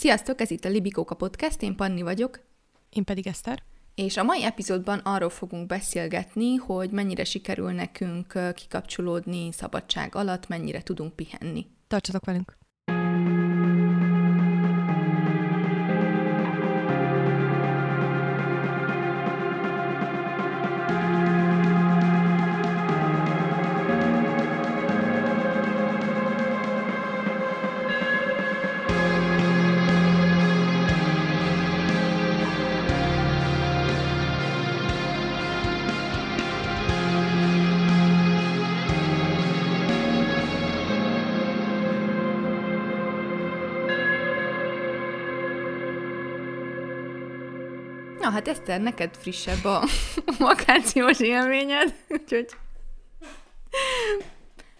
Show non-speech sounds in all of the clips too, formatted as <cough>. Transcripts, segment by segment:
Sziasztok, ez itt a Libikóka Podcast, én Panni vagyok. Én pedig Eszter. És a mai epizódban arról fogunk beszélgetni, hogy mennyire sikerül nekünk kikapcsolódni szabadság alatt, mennyire tudunk pihenni. Tartsatok velünk! Hát Eszter, neked frissebb a vakációs élményed, <laughs> úgyhogy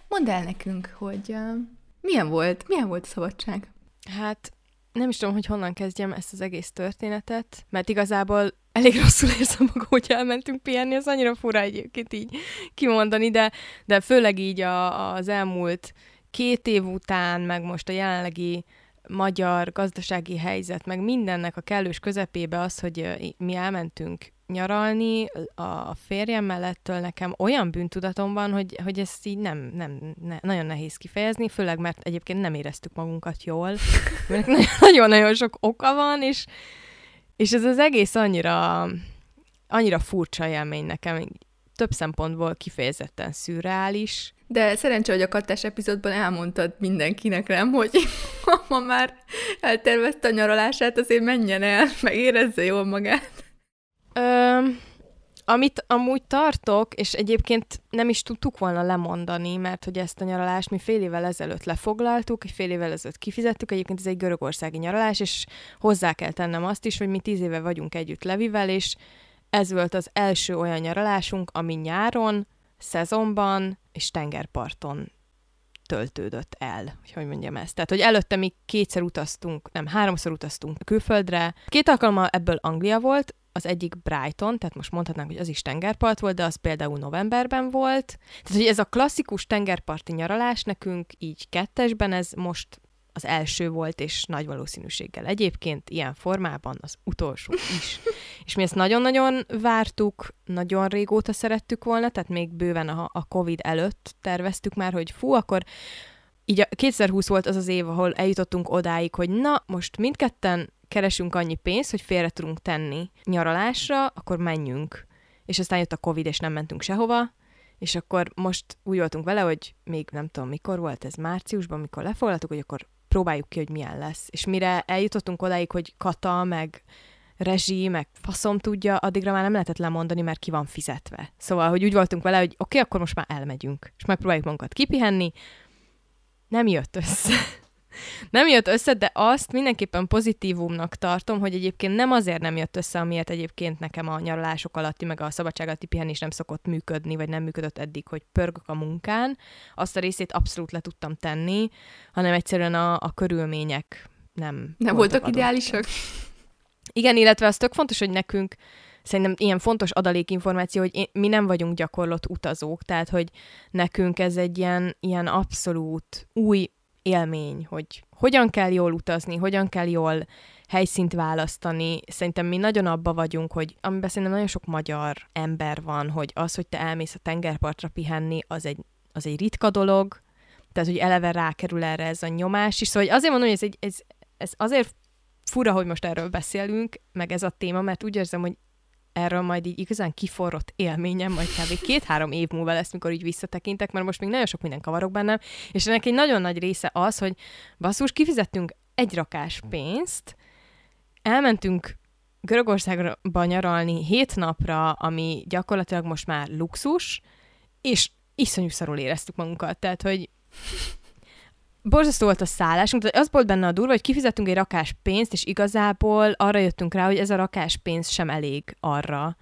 mondd el nekünk, hogy milyen volt, milyen volt a szabadság? Hát nem is tudom, hogy honnan kezdjem ezt az egész történetet, mert igazából elég rosszul érzem magam, hogy elmentünk pihenni, az annyira fura egyébként így kimondani, de, de főleg így a, az elmúlt két év után, meg most a jelenlegi magyar gazdasági helyzet, meg mindennek a kellős közepébe az, hogy mi elmentünk nyaralni a férjem mellettől nekem olyan bűntudatom van, hogy, hogy ezt így nem, nem ne, nagyon nehéz kifejezni, főleg mert egyébként nem éreztük magunkat jól, mert <laughs> nagyon-nagyon sok oka van, és, és ez az egész annyira, annyira furcsa élmény nekem, több szempontból kifejezetten szürreális, de szerencsé, hogy a kattás epizódban elmondtad mindenkinek, nem, hogy <laughs> ma már eltervezte a nyaralását, azért menjen el, meg érezze jól magát. Ö, amit amúgy tartok, és egyébként nem is tudtuk volna lemondani, mert hogy ezt a nyaralást mi fél évvel ezelőtt lefoglaltuk, fél évvel ezelőtt kifizettük, egyébként ez egy görögországi nyaralás, és hozzá kell tennem azt is, hogy mi tíz éve vagyunk együtt Levivel, és ez volt az első olyan nyaralásunk, ami nyáron, szezonban és tengerparton töltődött el, hogy hogy mondjam ezt. Tehát, hogy előtte mi kétszer utaztunk, nem, háromszor utaztunk külföldre. Két alkalommal ebből Anglia volt, az egyik Brighton, tehát most mondhatnánk, hogy az is tengerpart volt, de az például novemberben volt. Tehát, hogy ez a klasszikus tengerparti nyaralás nekünk így kettesben, ez most az első volt, és nagy valószínűséggel egyébként ilyen formában az utolsó is. <laughs> és mi ezt nagyon-nagyon vártuk, nagyon régóta szerettük volna, tehát még bőven a, a Covid előtt terveztük már, hogy fú, akkor így a 2020 volt az az év, ahol eljutottunk odáig, hogy na, most mindketten keresünk annyi pénzt, hogy félre tudunk tenni nyaralásra, akkor menjünk. És aztán jött a Covid, és nem mentünk sehova, és akkor most úgy voltunk vele, hogy még nem tudom mikor volt ez, márciusban, mikor lefoglaltuk, hogy akkor próbáljuk ki, hogy milyen lesz. És mire eljutottunk odáig, hogy kata, meg rezsi, meg faszom tudja, addigra már nem lehetett lemondani, mert ki van fizetve. Szóval, hogy úgy voltunk vele, hogy oké, okay, akkor most már elmegyünk, és megpróbáljuk magunkat kipihenni. Nem jött össze nem jött össze, de azt mindenképpen pozitívumnak tartom, hogy egyébként nem azért nem jött össze, amiért egyébként nekem a nyaralások alatti, meg a szabadság alatti pihenés nem szokott működni, vagy nem működött eddig, hogy pörgök a munkán. Azt a részét abszolút le tudtam tenni, hanem egyszerűen a, a körülmények nem Nem voltak, voltak ideálisak? Igen, illetve az tök fontos, hogy nekünk szerintem ilyen fontos adalékinformáció, hogy én, mi nem vagyunk gyakorlott utazók, tehát hogy nekünk ez egy ilyen, ilyen abszolút új élmény, hogy hogyan kell jól utazni, hogyan kell jól helyszínt választani. Szerintem mi nagyon abba vagyunk, hogy amiben szerintem nagyon sok magyar ember van, hogy az, hogy te elmész a tengerpartra pihenni, az egy, az egy ritka dolog, tehát, hogy eleve rákerül erre ez a nyomás is. Szóval hogy azért mondom, hogy ez, egy, ez, ez azért fura, hogy most erről beszélünk, meg ez a téma, mert úgy érzem, hogy erről majd így igazán kiforrott élményem, majd kb. két-három év múlva lesz, mikor így visszatekintek, mert most még nagyon sok minden kavarok bennem, és ennek egy nagyon nagy része az, hogy basszus, kifizettünk egy rakás pénzt, elmentünk Görögországba nyaralni hét napra, ami gyakorlatilag most már luxus, és iszonyú szarul éreztük magunkat. Tehát, hogy borzasztó volt a szállásunk, de az volt benne a durva, hogy kifizettünk egy rakás pénzt, és igazából arra jöttünk rá, hogy ez a rakás pénz sem elég arra,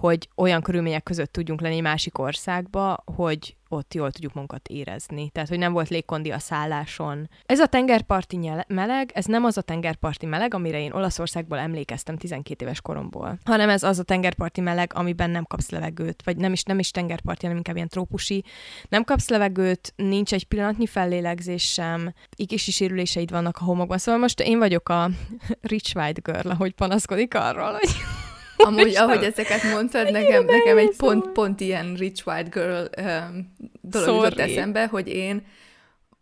hogy olyan körülmények között tudjunk lenni másik országba, hogy ott jól tudjuk magunkat érezni. Tehát, hogy nem volt légkondi a szálláson. Ez a tengerparti meleg, ez nem az a tengerparti meleg, amire én Olaszországból emlékeztem 12 éves koromból, hanem ez az a tengerparti meleg, amiben nem kapsz levegőt, vagy nem is, nem is tengerparti, hanem inkább ilyen trópusi. Nem kapsz levegőt, nincs egy pillanatnyi fellélegzés sem, igési sérüléseid vannak a homokban. Szóval most én vagyok a <laughs> rich white girl, ahogy panaszkodik arról, hogy Amúgy, ahogy ezeket mondtad, nekem, nekem egy pont, pont ilyen rich white girl um, dolog Sorry. jutott eszembe, hogy én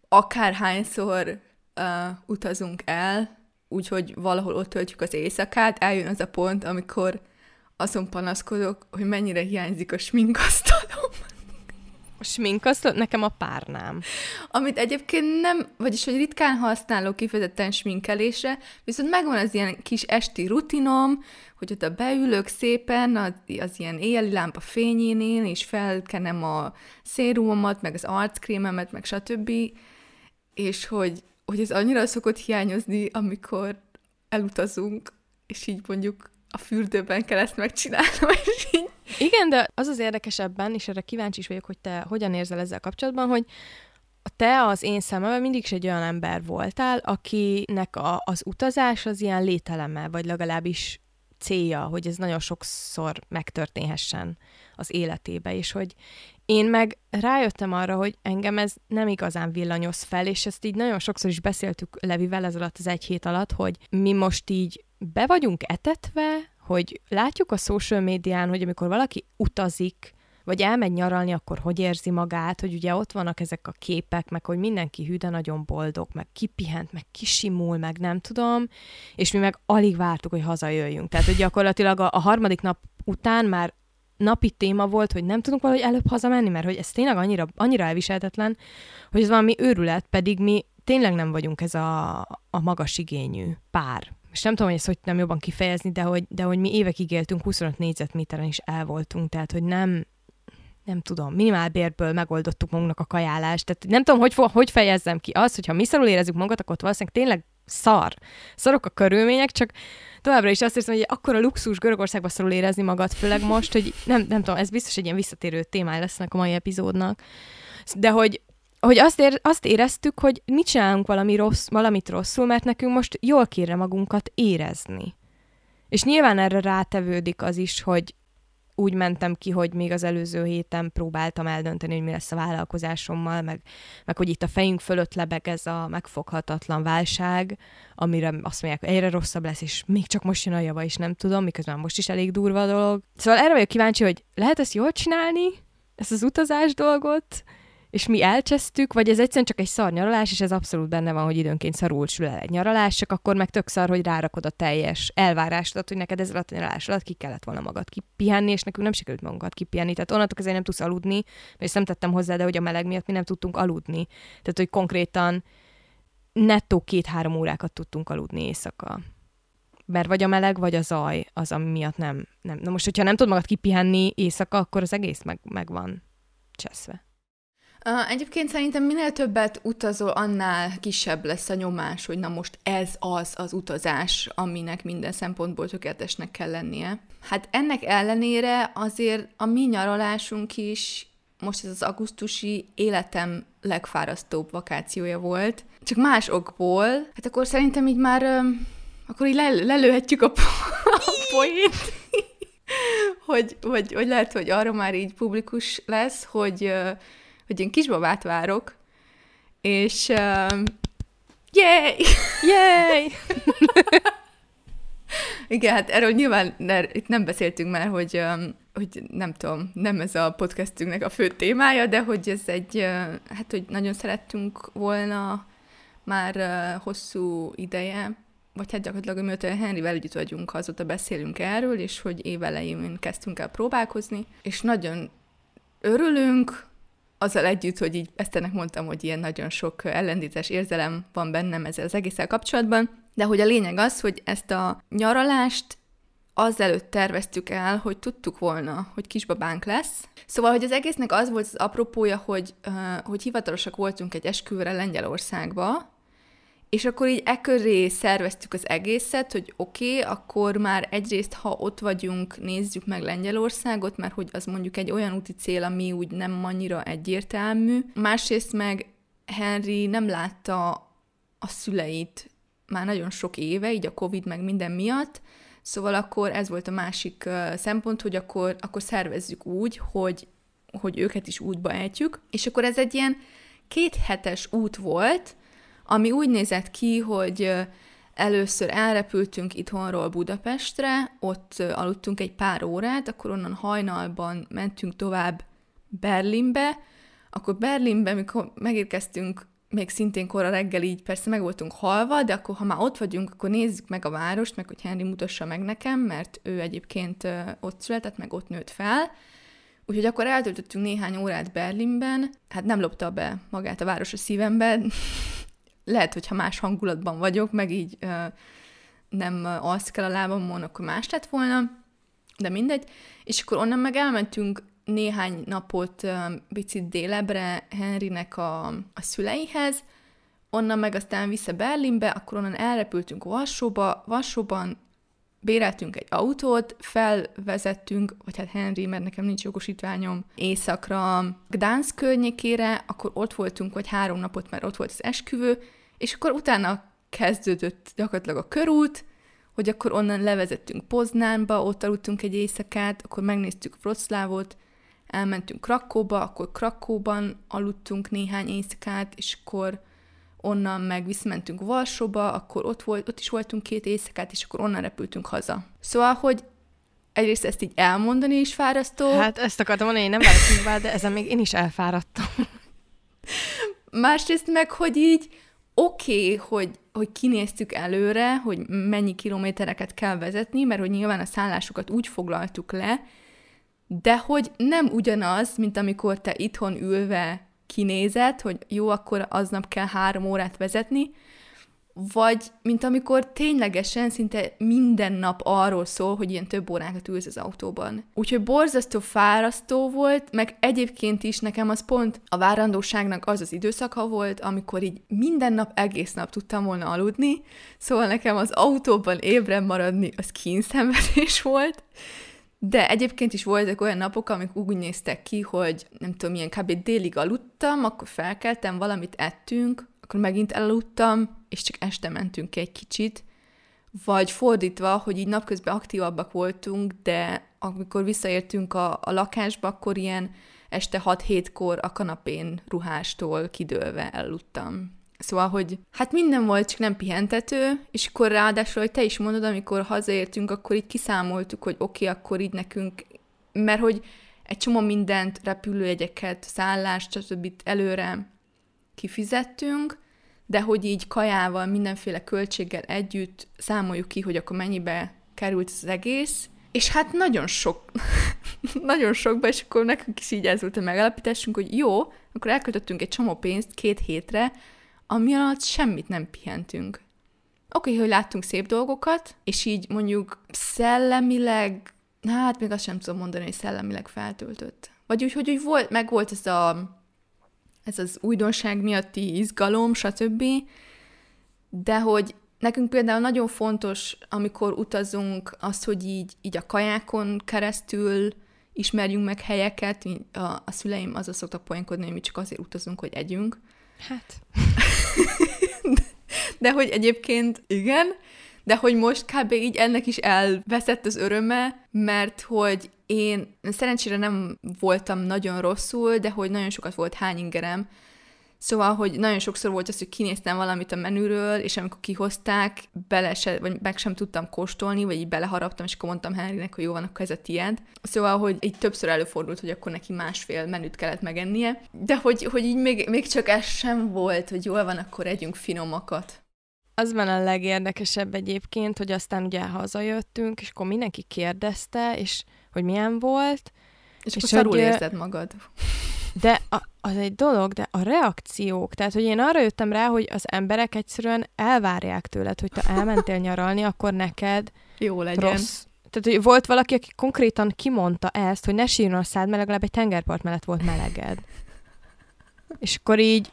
akárhányszor uh, utazunk el, úgyhogy valahol ott töltjük az éjszakát, eljön az a pont, amikor azon panaszkodok, hogy mennyire hiányzik a sminkasztalom. A sminkasztal? Nekem a párnám. Amit egyébként nem, vagyis hogy ritkán használok kifejezetten sminkelésre, viszont megvan az ilyen kis esti rutinom, hogy oda beülök szépen az, az ilyen éjjeli lámpa fényénél, és felkenem a szérumomat, meg az arckrémemet, meg stb. És hogy, hogy ez annyira szokott hiányozni, amikor elutazunk, és így mondjuk a fürdőben kell ezt megcsinálnom, <laughs> és. Igen, de az az érdekesebben, és erre kíváncsi is vagyok, hogy te hogyan érzel ezzel kapcsolatban, hogy te az én szememben mindig is egy olyan ember voltál, akinek a, az utazás az ilyen lételeme, vagy legalábbis célja, hogy ez nagyon sokszor megtörténhessen az életébe, és hogy én meg rájöttem arra, hogy engem ez nem igazán villanyoz fel, és ezt így nagyon sokszor is beszéltük Levivel ez alatt az egy hét alatt, hogy mi most így be vagyunk etetve, hogy látjuk a social médián, hogy amikor valaki utazik, vagy elmegy nyaralni, akkor hogy érzi magát, hogy ugye ott vannak ezek a képek, meg hogy mindenki hű, de nagyon boldog, meg kipihent, meg kisimul, meg nem tudom, és mi meg alig vártuk, hogy hazajöjjünk. Tehát, hogy gyakorlatilag a, a harmadik nap után már napi téma volt, hogy nem tudunk valahogy előbb hazamenni, mert hogy ez tényleg annyira, annyira elviselhetetlen, hogy ez valami őrület, pedig mi tényleg nem vagyunk ez a, a magas igényű pár. És nem tudom, hogy ezt hogy nem jobban kifejezni, de hogy, de hogy mi évekig éltünk 25 négyzetméteren is el voltunk, tehát hogy nem, nem tudom, minimálbérből megoldottuk magunknak a kajálást. Tehát nem tudom, hogy, hogy fejezzem ki azt, hogyha mi szarul érezzük magunkat, akkor valószínűleg tényleg szar. Szarok a körülmények, csak továbbra is azt hiszem, hogy akkor a luxus Görögországban szorul érezni magad, főleg most, hogy nem, nem tudom, ez biztos egy ilyen visszatérő témája lesznek a mai epizódnak. De hogy, hogy azt, ér, azt éreztük, hogy mit csinálunk valami rossz, valamit rosszul, mert nekünk most jól kéne magunkat érezni. És nyilván erre rátevődik az is, hogy úgy mentem ki, hogy még az előző héten próbáltam eldönteni, hogy mi lesz a vállalkozásommal, meg, meg hogy itt a fejünk fölött lebeg ez a megfoghatatlan válság, amire azt mondják, hogy egyre rosszabb lesz, és még csak most jön a java, és nem tudom, miközben most is elég durva a dolog. Szóval erre vagyok kíváncsi, hogy lehet ezt jól csinálni, ezt az utazás dolgot, és mi elcsesztük, vagy ez egyszerűen csak egy szar nyaralás, és ez abszolút benne van, hogy időnként szarul sül el egy nyaralás, csak akkor meg tök szar, hogy rárakod a teljes elvárásodat, hogy neked ez alatt a nyaralás alatt ki kellett volna magad kipihenni, és nekünk nem sikerült magunkat kipihenni. Tehát onnantól kezdve nem tudsz aludni, és nem tettem hozzá, de hogy a meleg miatt mi nem tudtunk aludni. Tehát, hogy konkrétan nettó két-három órákat tudtunk aludni éjszaka. Mert vagy a meleg, vagy a zaj az, ami miatt nem, nem. Na most, hogyha nem tudod magad kipihenni éjszaka, akkor az egész meg, meg van cseszve. Egyébként szerintem minél többet utazol, annál kisebb lesz a nyomás, hogy na most ez az az utazás, aminek minden szempontból tökéletesnek kell lennie. Hát ennek ellenére azért a mi nyaralásunk is most ez az augusztusi életem legfárasztóbb vakációja volt, csak más okból. Hát akkor szerintem így már, akkor így lel- lelőhetjük a, po- a poént. <laughs> hogy, hogy, hogy lehet, hogy arra már így publikus lesz, hogy hogy én kisbabát várok, és uh, yay! Yay! <laughs> Igen, hát erről nyilván ne, itt nem beszéltünk már, hogy, um, hogy nem tudom, nem ez a podcastünknek a fő témája, de hogy ez egy, uh, hát hogy nagyon szerettünk volna már uh, hosszú ideje, vagy hát gyakorlatilag mióta Henryvel együtt vagyunk, azóta beszélünk erről, és hogy évelején kezdtünk el próbálkozni, és nagyon örülünk, azzal együtt, hogy így ezt ennek mondtam, hogy ilyen nagyon sok ellendítés érzelem van bennem ezzel az egésszel kapcsolatban, de hogy a lényeg az, hogy ezt a nyaralást azelőtt terveztük el, hogy tudtuk volna, hogy kisbabánk lesz. Szóval, hogy az egésznek az volt az apropója, hogy, hogy hivatalosak voltunk egy esküvőre Lengyelországba, És akkor így e köré szerveztük az egészet, hogy oké, okay, akkor már egyrészt, ha ott vagyunk, nézzük meg Lengyelországot, mert hogy az mondjuk egy olyan úti cél, ami úgy nem annyira egyértelmű. Másrészt meg Henry nem látta a szüleit már nagyon sok éve, így a Covid meg minden miatt, Szóval akkor ez volt a másik szempont, hogy akkor, akkor szervezzük úgy, hogy, hogy őket is útba ejtjük. És akkor ez egy ilyen két hetes út volt, ami úgy nézett ki, hogy először elrepültünk itthonról Budapestre, ott aludtunk egy pár órát, akkor onnan hajnalban mentünk tovább Berlinbe, akkor Berlinbe, mikor megérkeztünk, még szintén kora reggel így persze meg voltunk halva, de akkor ha már ott vagyunk, akkor nézzük meg a várost, meg hogy Henry mutassa meg nekem, mert ő egyébként ott született, meg ott nőtt fel, Úgyhogy akkor eltöltöttünk néhány órát Berlinben, hát nem lopta be magát a város a szívemben, lehet, hogyha más hangulatban vagyok, meg így ö, nem alszik el a lábamon, akkor más lett volna, de mindegy. És akkor onnan meg elmentünk néhány napot ö, picit délebre Henrynek a, a szüleihez, onnan meg aztán vissza Berlinbe, akkor onnan elrepültünk Varsóba, Varsóban béreltünk egy autót, felvezettünk, vagy hát Henry, mert nekem nincs jogosítványom, éjszakra Gdansk környékére, akkor ott voltunk, vagy három napot, mert ott volt az esküvő, és akkor utána kezdődött gyakorlatilag a körút, hogy akkor onnan levezettünk Poznánba, ott aludtunk egy éjszakát, akkor megnéztük Wroclawot, elmentünk Krakóba, akkor Krakóban aludtunk néhány éjszakát, és akkor onnan meg visszamentünk Varsóba, akkor ott, volt, ott is voltunk két éjszakát, és akkor onnan repültünk haza. Szóval, hogy egyrészt ezt így elmondani is fárasztó. Hát ezt akartam mondani, én nem vártam de ezen még én is elfáradtam. Másrészt meg, hogy így oké, okay, hogy, hogy kinéztük előre, hogy mennyi kilométereket kell vezetni, mert hogy nyilván a szállásokat úgy foglaltuk le, de hogy nem ugyanaz, mint amikor te itthon ülve kinézed, hogy jó, akkor aznap kell három órát vezetni, vagy mint amikor ténylegesen szinte minden nap arról szól, hogy ilyen több órákat ülsz az autóban. Úgyhogy borzasztó fárasztó volt, meg egyébként is nekem az pont a várandóságnak az az időszaka volt, amikor így minden nap, egész nap tudtam volna aludni, szóval nekem az autóban ébren maradni az kínszenvedés <laughs> volt, de egyébként is voltak olyan napok, amik úgy néztek ki, hogy nem tudom, milyen kb. délig aludtam, akkor felkeltem, valamit ettünk, akkor megint elaludtam, és csak este mentünk egy kicsit, vagy fordítva, hogy így napközben aktívabbak voltunk, de amikor visszaértünk a, a lakásba, akkor ilyen este 6-7-kor a kanapén ruhástól kidőlve elaludtam. Szóval, hogy hát minden volt, csak nem pihentető, és akkor ráadásul, hogy te is mondod, amikor hazaértünk, akkor így kiszámoltuk, hogy oké, okay, akkor így nekünk, mert hogy egy csomó mindent, repülőjegyeket, szállást, stb. előre kifizettünk, de hogy így kajával, mindenféle költséggel együtt számoljuk ki, hogy akkor mennyibe került az egész, és hát nagyon sok, <laughs> nagyon sokba, és akkor nekünk is így ez volt a megállapításunk, hogy jó, akkor elköltöttünk egy csomó pénzt két hétre, ami alatt semmit nem pihentünk. Oké, okay, hogy láttunk szép dolgokat, és így mondjuk szellemileg, hát még azt sem tudom mondani, hogy szellemileg feltöltött. Vagy úgy, hogy úgy volt, meg volt ez a ez az újdonság miatti izgalom, stb. De hogy nekünk például nagyon fontos, amikor utazunk, az, hogy így, így a kajákon keresztül ismerjünk meg helyeket. A, a szüleim azzal szoktak poénkodni, hogy mi csak azért utazunk, hogy együnk. Hát. de, <laughs> de hogy egyébként igen, de hogy most kb. így ennek is elveszett az öröme, mert hogy én szerencsére nem voltam nagyon rosszul, de hogy nagyon sokat volt hányingerem, Szóval, hogy nagyon sokszor volt az, hogy kinéztem valamit a menüről, és amikor kihozták, bele se, vagy meg sem tudtam kóstolni, vagy így beleharaptam, és akkor mondtam Henrynek, hogy jó van, akkor ez a tiéd. Szóval, hogy így többször előfordult, hogy akkor neki másfél menüt kellett megennie, de hogy, hogy így még, még csak ez sem volt, hogy jól van, akkor együnk finomakat. Az van a legérdekesebb egyébként, hogy aztán ugye hazajöttünk, és akkor mindenki kérdezte, és hogy milyen volt. És, és akkor szarul érzed magad. De a, az egy dolog, de a reakciók, tehát hogy én arra jöttem rá, hogy az emberek egyszerűen elvárják tőled, hogy te elmentél nyaralni, akkor neked jó legyen. Rossz. Tehát, hogy volt valaki, aki konkrétan kimondta ezt, hogy ne sírjon a szád, mert legalább egy tengerpart mellett volt meleged. És akkor így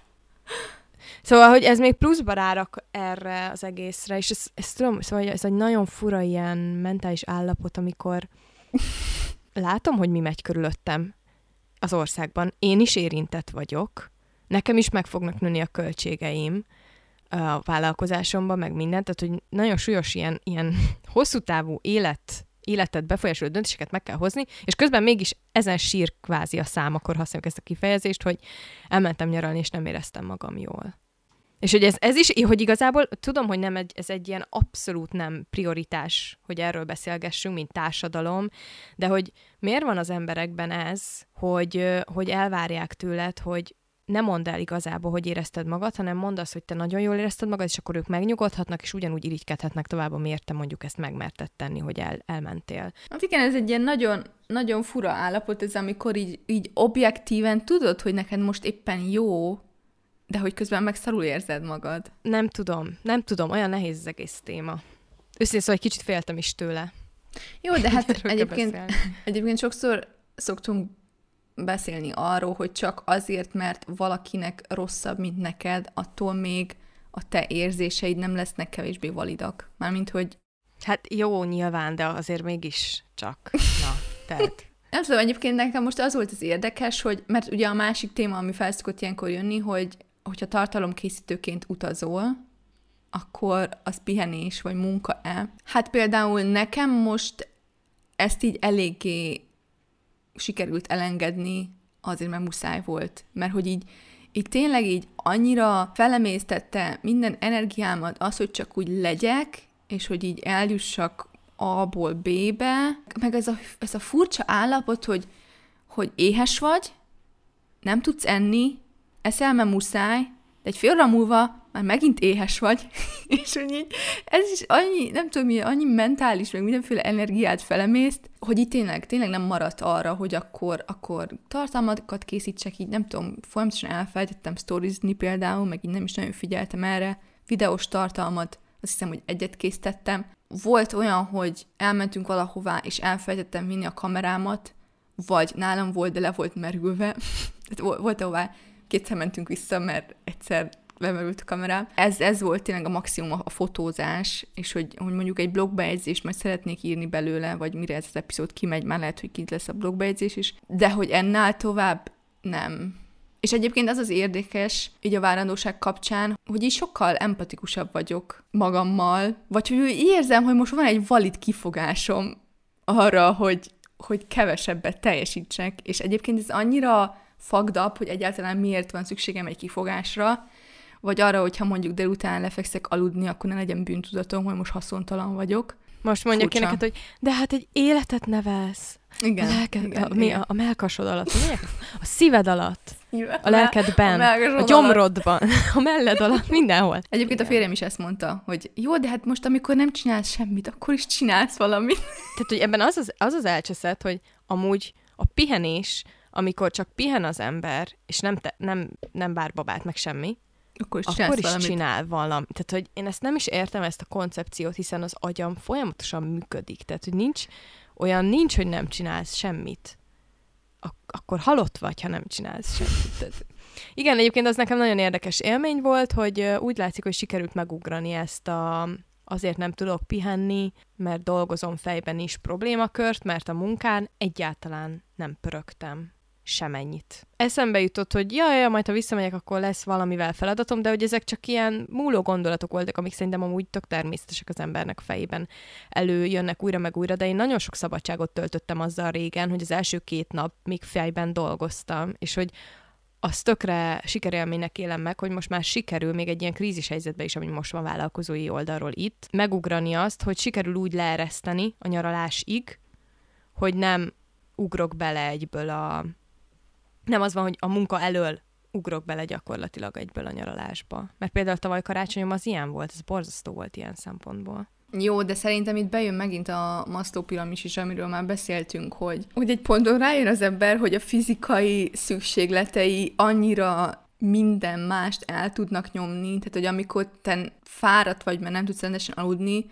Szóval, hogy ez még pluszba rárak erre az egészre, és ez, ez tudom, szóval ez egy nagyon fura ilyen mentális állapot, amikor <laughs> látom, hogy mi megy körülöttem az országban. Én is érintett vagyok, nekem is meg fognak nőni a költségeim a vállalkozásomban, meg mindent, tehát hogy nagyon súlyos ilyen, ilyen <laughs> hosszú távú élet életet befolyásoló döntéseket meg kell hozni, és közben mégis ezen sír kvázi a szám, akkor használjuk ezt a kifejezést, hogy elmentem nyaralni, és nem éreztem magam jól. És hogy ez, ez is, hogy igazából tudom, hogy nem egy, ez egy ilyen abszolút nem prioritás, hogy erről beszélgessünk, mint társadalom, de hogy miért van az emberekben ez, hogy, hogy elvárják tőled, hogy ne mondd el igazából, hogy érezted magad, hanem mondd azt, hogy te nagyon jól érezted magad, és akkor ők megnyugodhatnak, és ugyanúgy irigykedhetnek tovább, miért te mondjuk ezt megmerted tenni, hogy el, elmentél. Hát igen, ez egy ilyen nagyon, nagyon fura állapot, ez amikor így, így objektíven tudod, hogy neked most éppen jó, de hogy közben meg szarul érzed magad. Nem tudom, nem tudom, olyan nehéz az egész téma. Őszintén szóval egy kicsit féltem is tőle. Jó, de hát <laughs> egyébként, egyébként sokszor szoktunk beszélni arról, hogy csak azért, mert valakinek rosszabb, mint neked, attól még a te érzéseid nem lesznek kevésbé validak. Mármint, hogy... Hát jó, nyilván, de azért mégis csak. <laughs> Na, tehát... Nem tudom, egyébként nekem most az volt az érdekes, hogy, mert ugye a másik téma, ami felszokott ilyenkor jönni, hogy hogyha tartalomkészítőként utazol, akkor az pihenés vagy munka-e? Hát például nekem most ezt így eléggé sikerült elengedni, azért mert muszáj volt. Mert hogy így, így tényleg így annyira felemésztette minden energiámat az, hogy csak úgy legyek, és hogy így eljussak A-ból B-be, meg ez a, ez a furcsa állapot, hogy, hogy éhes vagy, nem tudsz enni, eszel, mert muszáj, de egy fél óra múlva már megint éhes vagy, <laughs> és hogy ez is annyi, nem tudom mi, annyi mentális, meg mindenféle energiát felemészt, hogy itt tényleg, tényleg nem maradt arra, hogy akkor, akkor tartalmakat készítsek, így nem tudom, folyamatosan elfelejtettem sztorizni például, meg így nem is nagyon figyeltem erre, videós tartalmat, azt hiszem, hogy egyet készítettem. Volt olyan, hogy elmentünk valahová, és elfelejtettem vinni a kamerámat, vagy nálam volt, de le volt merülve. <laughs> Tehát volt, ahová kétszer mentünk vissza, mert egyszer lemerült a kamerám. Ez, ez volt tényleg a maximum a, a fotózás, és hogy, hogy mondjuk egy blogbejegyzést majd szeretnék írni belőle, vagy mire ez az epizód kimegy, már lehet, hogy kint lesz a blogbejegyzés is, de hogy ennál tovább nem. És egyébként az az érdekes, így a várandóság kapcsán, hogy így sokkal empatikusabb vagyok magammal, vagy hogy érzem, hogy most van egy valid kifogásom arra, hogy, hogy kevesebbet teljesítsek, és egyébként ez annyira fagdap, hogy egyáltalán miért van szükségem egy kifogásra, vagy arra, hogyha mondjuk délután lefekszek aludni, akkor ne legyen bűntudatom, hogy most haszontalan vagyok. Most mondja ki neked, hogy de hát egy életet nevelsz. Igen. A, lelked, igen, a, mi, igen. a, a melkasod alatt, mi a szíved alatt, <laughs> a lelkedben, a a gyomrodban, <laughs> a melled alatt, mindenhol. Egyébként a férjem is ezt mondta, hogy jó, de hát most, amikor nem csinálsz semmit, akkor is csinálsz valamit. Tehát, hogy ebben az az, az, az elcseszett, hogy amúgy a pihenés, amikor csak pihen az ember, és nem, te, nem, nem bár babát, meg semmi, akkor is, akkor is valamit. csinál valamit. Tehát, hogy én ezt nem is értem, ezt a koncepciót, hiszen az agyam folyamatosan működik. Tehát, hogy nincs, olyan nincs, hogy nem csinálsz semmit. Ak- akkor halott vagy, ha nem csinálsz semmit. Tehát, igen, egyébként az nekem nagyon érdekes élmény volt, hogy úgy látszik, hogy sikerült megugrani ezt a azért nem tudok pihenni, mert dolgozom fejben is problémakört, mert a munkán egyáltalán nem pörögtem semennyit. Eszembe jutott, hogy jaj, jaj, majd ha visszamegyek, akkor lesz valamivel feladatom, de hogy ezek csak ilyen múló gondolatok voltak, amik szerintem amúgy tök természetesek az embernek fejében előjönnek újra meg újra, de én nagyon sok szabadságot töltöttem azzal régen, hogy az első két nap még fejben dolgoztam, és hogy azt tökre sikerélménynek élem meg, hogy most már sikerül még egy ilyen krízis helyzetbe is, ami most van vállalkozói oldalról itt, megugrani azt, hogy sikerül úgy leereszteni a nyaralásig, hogy nem ugrok bele egyből a... Nem az van, hogy a munka elől ugrok bele gyakorlatilag egyből a nyaralásba. Mert például tavaly karácsonyom az ilyen volt, ez borzasztó volt ilyen szempontból. Jó, de szerintem itt bejön megint a Maslow piramis is, amiről már beszéltünk, hogy, hogy egy ponton rájön az ember, hogy a fizikai szükségletei annyira minden mást el tudnak nyomni, tehát hogy amikor te fáradt vagy, mert nem tudsz rendesen aludni,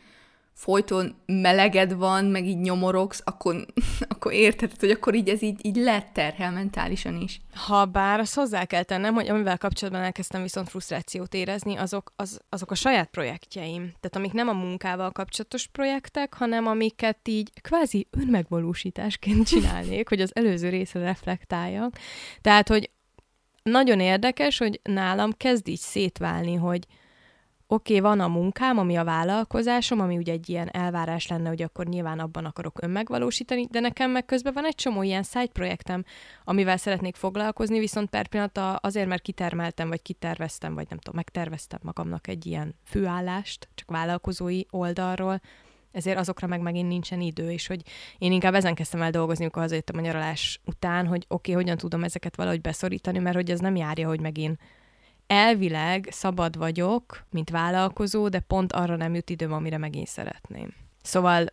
folyton meleged van, meg így nyomorogsz, akkor, <laughs> akkor érted, hogy akkor így ez így, így terhel mentálisan is. Ha bár azt hozzá kell tennem, hogy amivel kapcsolatban elkezdtem viszont frusztrációt érezni, azok, az, azok a saját projektjeim. Tehát amik nem a munkával kapcsolatos projektek, hanem amiket így kvázi önmegvalósításként <laughs> csinálnék, hogy az előző részre reflektáljak. Tehát, hogy nagyon érdekes, hogy nálam kezd így szétválni, hogy, oké, okay, van a munkám, ami a vállalkozásom, ami ugye egy ilyen elvárás lenne, hogy akkor nyilván abban akarok önmegvalósítani, de nekem meg közben van egy csomó ilyen side projektem, amivel szeretnék foglalkozni, viszont per pillanat azért, mert kitermeltem, vagy kiterveztem, vagy nem tudom, megterveztem magamnak egy ilyen főállást, csak vállalkozói oldalról, ezért azokra meg megint nincsen idő, és hogy én inkább ezen kezdtem el dolgozni, amikor hazajöttem a nyaralás után, hogy oké, okay, hogyan tudom ezeket valahogy beszorítani, mert hogy ez nem járja, hogy megint elvileg szabad vagyok, mint vállalkozó, de pont arra nem jut időm, amire megint szeretném. Szóval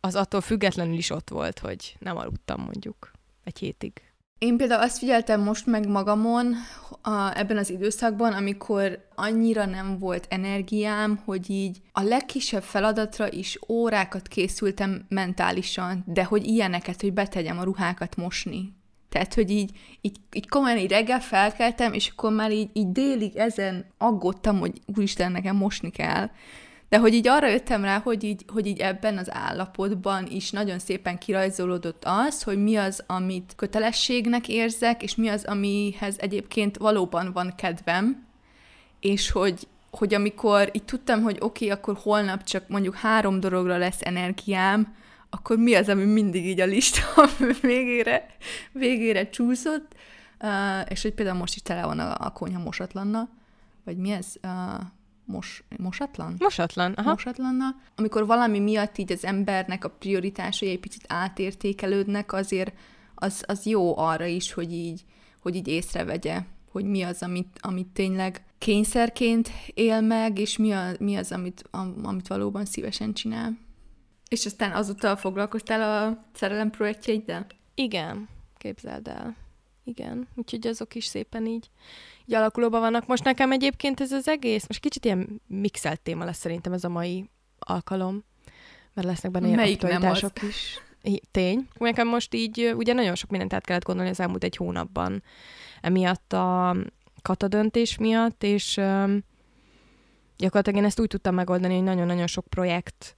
az attól függetlenül is ott volt, hogy nem aludtam mondjuk egy hétig. Én például azt figyeltem most meg magamon a, ebben az időszakban, amikor annyira nem volt energiám, hogy így a legkisebb feladatra is órákat készültem mentálisan, de hogy ilyeneket, hogy betegyem a ruhákat mosni. Tehát, hogy így, így, így komolyan így reggel felkeltem, és akkor már így, így délig ezen aggódtam, hogy úristen, nekem mosni kell. De hogy így arra jöttem rá, hogy így, hogy így ebben az állapotban is nagyon szépen kirajzolódott az, hogy mi az, amit kötelességnek érzek, és mi az, amihez egyébként valóban van kedvem, és hogy, hogy amikor így tudtam, hogy oké, okay, akkor holnap csak mondjuk három dologra lesz energiám, akkor mi az, ami mindig így a lista <laughs> végére, végére csúszott, uh, és hogy például most is tele van a, a konyha mosatlanna, vagy mi ez? Uh, mos, mosatlan? Mosatlan, aha. Mosatlanna. Amikor valami miatt így az embernek a prioritásai egy picit átértékelődnek, azért az, az jó arra is, hogy így, hogy így észrevegye, hogy mi az, amit, amit tényleg kényszerként él meg, és mi, a, mi az, amit, amit valóban szívesen csinál. És aztán azóta foglalkoztál a szerelem projektjeiddel? Igen, képzeld el. Igen, úgyhogy azok is szépen így, így alakulóban vannak. Most nekem egyébként ez az egész, most kicsit ilyen mixelt téma lesz szerintem ez a mai alkalom, mert lesznek benne ilyen Melyik aktualitások is. Tény. Nekem most így, ugye nagyon sok mindent át kellett gondolni az elmúlt egy hónapban, emiatt a kata döntés miatt, és um, gyakorlatilag én ezt úgy tudtam megoldani, hogy nagyon-nagyon sok projekt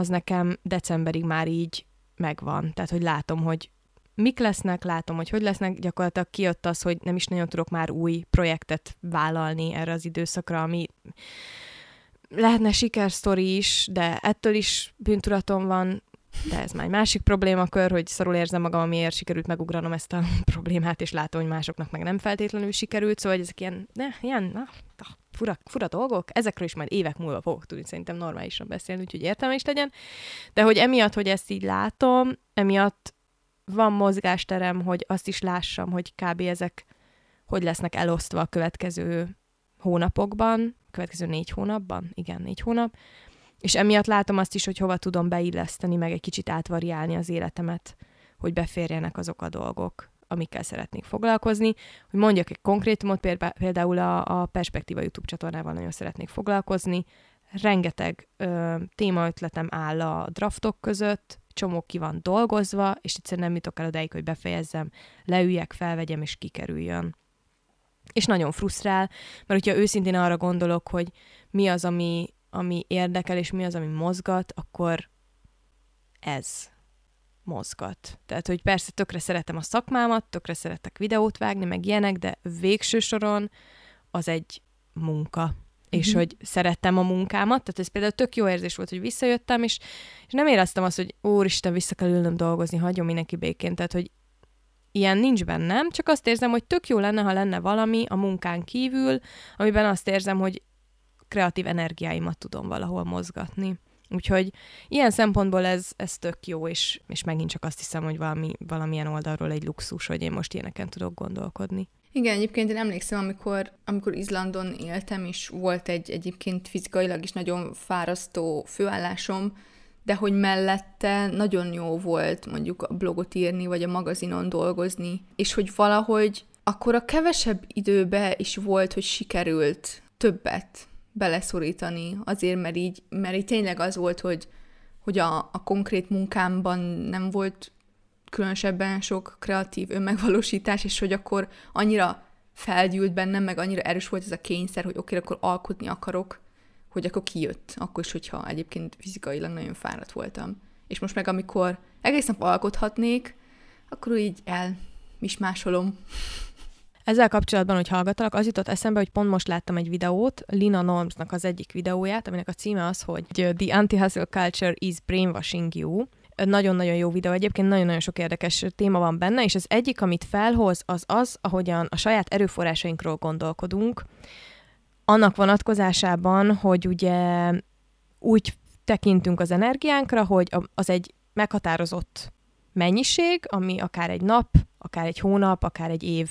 az nekem decemberig már így megvan. Tehát, hogy látom, hogy mik lesznek, látom, hogy hogy lesznek, gyakorlatilag kijött az, hogy nem is nagyon tudok már új projektet vállalni erre az időszakra, ami lehetne sikersztori is, de ettől is bűntudatom van, de ez már egy másik problémakör, hogy szarul érzem magam, amiért sikerült megugranom ezt a <laughs> problémát, és látom, hogy másoknak meg nem feltétlenül sikerült, szóval ezek ilyen, ne, ilyen, na, fura, fura dolgok, ezekről is majd évek múlva fogok tudni szerintem normálisan beszélni, úgyhogy értelme is legyen. De hogy emiatt, hogy ezt így látom, emiatt van mozgásterem, hogy azt is lássam, hogy kb. ezek hogy lesznek elosztva a következő hónapokban, következő négy hónapban, igen, négy hónap, és emiatt látom azt is, hogy hova tudom beilleszteni, meg egy kicsit átvariálni az életemet, hogy beférjenek azok a dolgok, amikkel szeretnék foglalkozni. Hogy mondjak egy konkrétumot, például a, a Perspektíva YouTube csatornával nagyon szeretnék foglalkozni. Rengeteg ö, témaötletem áll a draftok között, csomó ki van dolgozva, és egyszerűen nem jutok el odáig, hogy befejezzem, leüljek, felvegyem, és kikerüljön. És nagyon frusztrál, mert hogyha őszintén arra gondolok, hogy mi az, ami, ami érdekel, és mi az, ami mozgat, akkor ez mozgat. Tehát, hogy persze tökre szeretem a szakmámat, tökre szeretek videót vágni, meg ilyenek, de végső soron az egy munka. Mm-hmm. És mhm. hogy szerettem a munkámat, tehát ez például tök jó érzés volt, hogy visszajöttem, és, és nem éreztem azt, hogy úristen, vissza kell ülnöm dolgozni, hagyom mindenki békén, tehát, hogy ilyen nincs bennem, csak azt érzem, hogy tök jó lenne, ha lenne valami a munkán kívül, amiben azt érzem, hogy kreatív energiáimat tudom valahol mozgatni. Úgyhogy ilyen szempontból ez, ez tök jó, és, és megint csak azt hiszem, hogy valami, valamilyen oldalról egy luxus, hogy én most ilyeneken tudok gondolkodni. Igen, egyébként én emlékszem, amikor, amikor Izlandon éltem, és volt egy egyébként fizikailag is nagyon fárasztó főállásom, de hogy mellette nagyon jó volt mondjuk a blogot írni, vagy a magazinon dolgozni, és hogy valahogy akkor a kevesebb időbe is volt, hogy sikerült többet beleszorítani, azért, mert így, mert így tényleg az volt, hogy, hogy a, a konkrét munkámban nem volt különösebben sok kreatív önmegvalósítás, és hogy akkor annyira felgyűlt bennem, meg annyira erős volt ez a kényszer, hogy oké, akkor alkotni akarok, hogy akkor kijött, akkor is, hogyha egyébként fizikailag nagyon fáradt voltam. És most meg amikor egész nap alkothatnék, akkor így elmismásolom. Ezzel kapcsolatban, hogy hallgatalak, az jutott eszembe, hogy pont most láttam egy videót, Lina Normsnak az egyik videóját, aminek a címe az, hogy The Anti-Hustle Culture is Brainwashing You. Nagyon-nagyon jó videó, egyébként nagyon-nagyon sok érdekes téma van benne, és az egyik, amit felhoz, az az, ahogyan a saját erőforrásainkról gondolkodunk, annak vonatkozásában, hogy ugye úgy tekintünk az energiánkra, hogy az egy meghatározott mennyiség, ami akár egy nap, akár egy hónap, akár egy év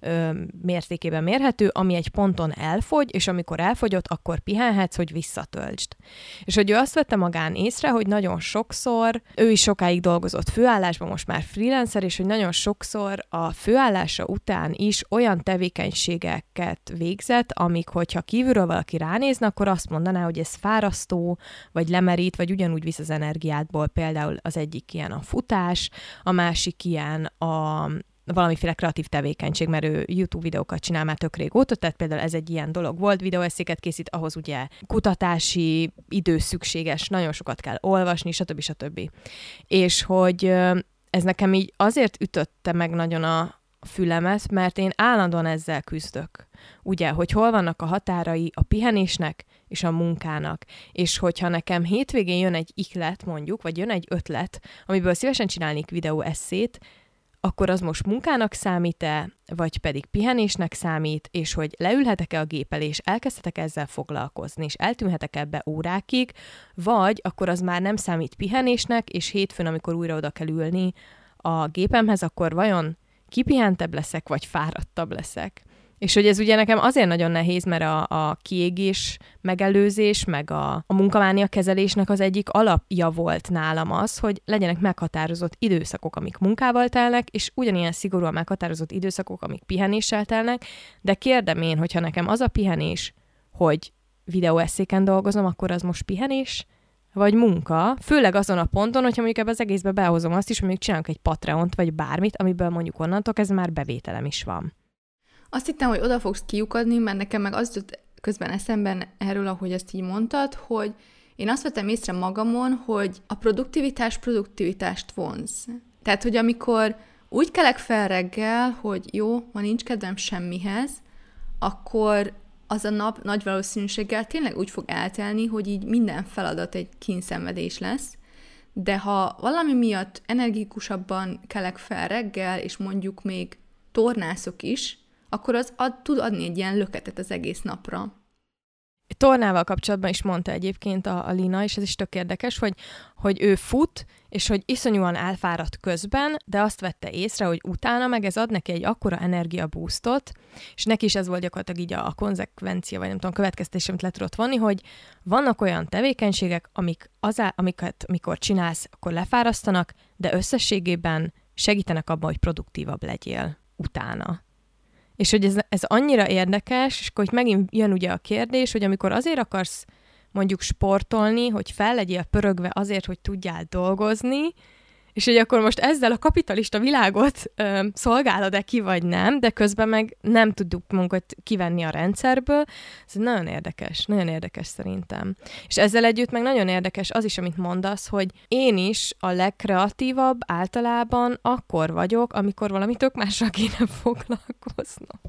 ö, mértékében mérhető, ami egy ponton elfogy, és amikor elfogyott, akkor pihenhetsz, hogy visszatöltsd. És hogy ő azt vette magán észre, hogy nagyon sokszor, ő is sokáig dolgozott főállásban, most már freelancer, és hogy nagyon sokszor a főállása után is olyan tevékenységeket végzett, amik, hogyha kívülről valaki ránézne, akkor azt mondaná, hogy ez fárasztó, vagy lemerít, vagy ugyanúgy visz az energiádból. Például az egyik ilyen a futás, a másik ilyen a valamiféle kreatív tevékenység, mert ő YouTube videókat csinál már tök régóta, tehát például ez egy ilyen dolog volt, videóeszéket készít, ahhoz ugye kutatási idő szükséges, nagyon sokat kell olvasni, stb. stb. És hogy ez nekem így azért ütötte meg nagyon a fülemet, mert én állandóan ezzel küzdök. Ugye, hogy hol vannak a határai a pihenésnek és a munkának. És hogyha nekem hétvégén jön egy iklet mondjuk, vagy jön egy ötlet, amiből szívesen csinálnék videó eszét, akkor az most munkának számít-e, vagy pedig pihenésnek számít, és hogy leülhetek-e a gép elé, és elkezdhetek ezzel foglalkozni, és eltűnhetek ebbe órákig, vagy akkor az már nem számít pihenésnek, és hétfőn, amikor újra oda kell ülni a gépemhez, akkor vajon kipihentebb leszek, vagy fáradtabb leszek. És hogy ez ugye nekem azért nagyon nehéz, mert a, a kiégés megelőzés, meg a, a munkamánia kezelésnek az egyik alapja volt nálam az, hogy legyenek meghatározott időszakok, amik munkával telnek, és ugyanilyen szigorúan meghatározott időszakok, amik pihenéssel telnek, de kérdem én, hogyha nekem az a pihenés, hogy videóeszéken dolgozom, akkor az most pihenés, vagy munka, főleg azon a ponton, hogyha mondjuk ebbe az egészbe behozom azt is, hogy mondjuk csinálok egy Patreont, vagy bármit, amiből mondjuk onnantól ez már bevételem is van. Azt hittem, hogy oda fogsz kiukadni, mert nekem meg az jut közben eszemben erről, ahogy ezt így mondtad, hogy én azt vettem észre magamon, hogy a produktivitás produktivitást vonz. Tehát, hogy amikor úgy kelek fel reggel, hogy jó, ma nincs kedvem semmihez, akkor az a nap nagy valószínűséggel tényleg úgy fog eltelni, hogy így minden feladat egy kínszenvedés lesz, de ha valami miatt energikusabban kelek fel reggel, és mondjuk még tornászok is, akkor az ad, tud adni egy ilyen löketet az egész napra. Tornával kapcsolatban is mondta egyébként a, a Lina, és ez is tök érdekes, hogy, hogy ő fut, és hogy iszonyúan elfáradt közben, de azt vette észre, hogy utána meg ez ad neki egy akkora energiaboostot, és neki is ez volt gyakorlatilag így a, a konzekvencia, vagy nem tudom, következtés, amit le tudott vonni, hogy vannak olyan tevékenységek, amik az, amiket mikor csinálsz, akkor lefárasztanak, de összességében segítenek abban, hogy produktívabb legyél utána. És hogy ez, ez annyira érdekes, és akkor hogy megint jön ugye a kérdés, hogy amikor azért akarsz mondjuk sportolni, hogy fel legyél pörögve azért, hogy tudjál dolgozni, és hogy akkor most ezzel a kapitalista világot ö, szolgálod-e ki, vagy nem, de közben meg nem tudjuk magunkat kivenni a rendszerből. Ez nagyon érdekes, nagyon érdekes szerintem. És ezzel együtt meg nagyon érdekes az is, amit mondasz, hogy én is a legkreatívabb általában akkor vagyok, amikor valami tök másra kéne <laughs> foglalkoznom.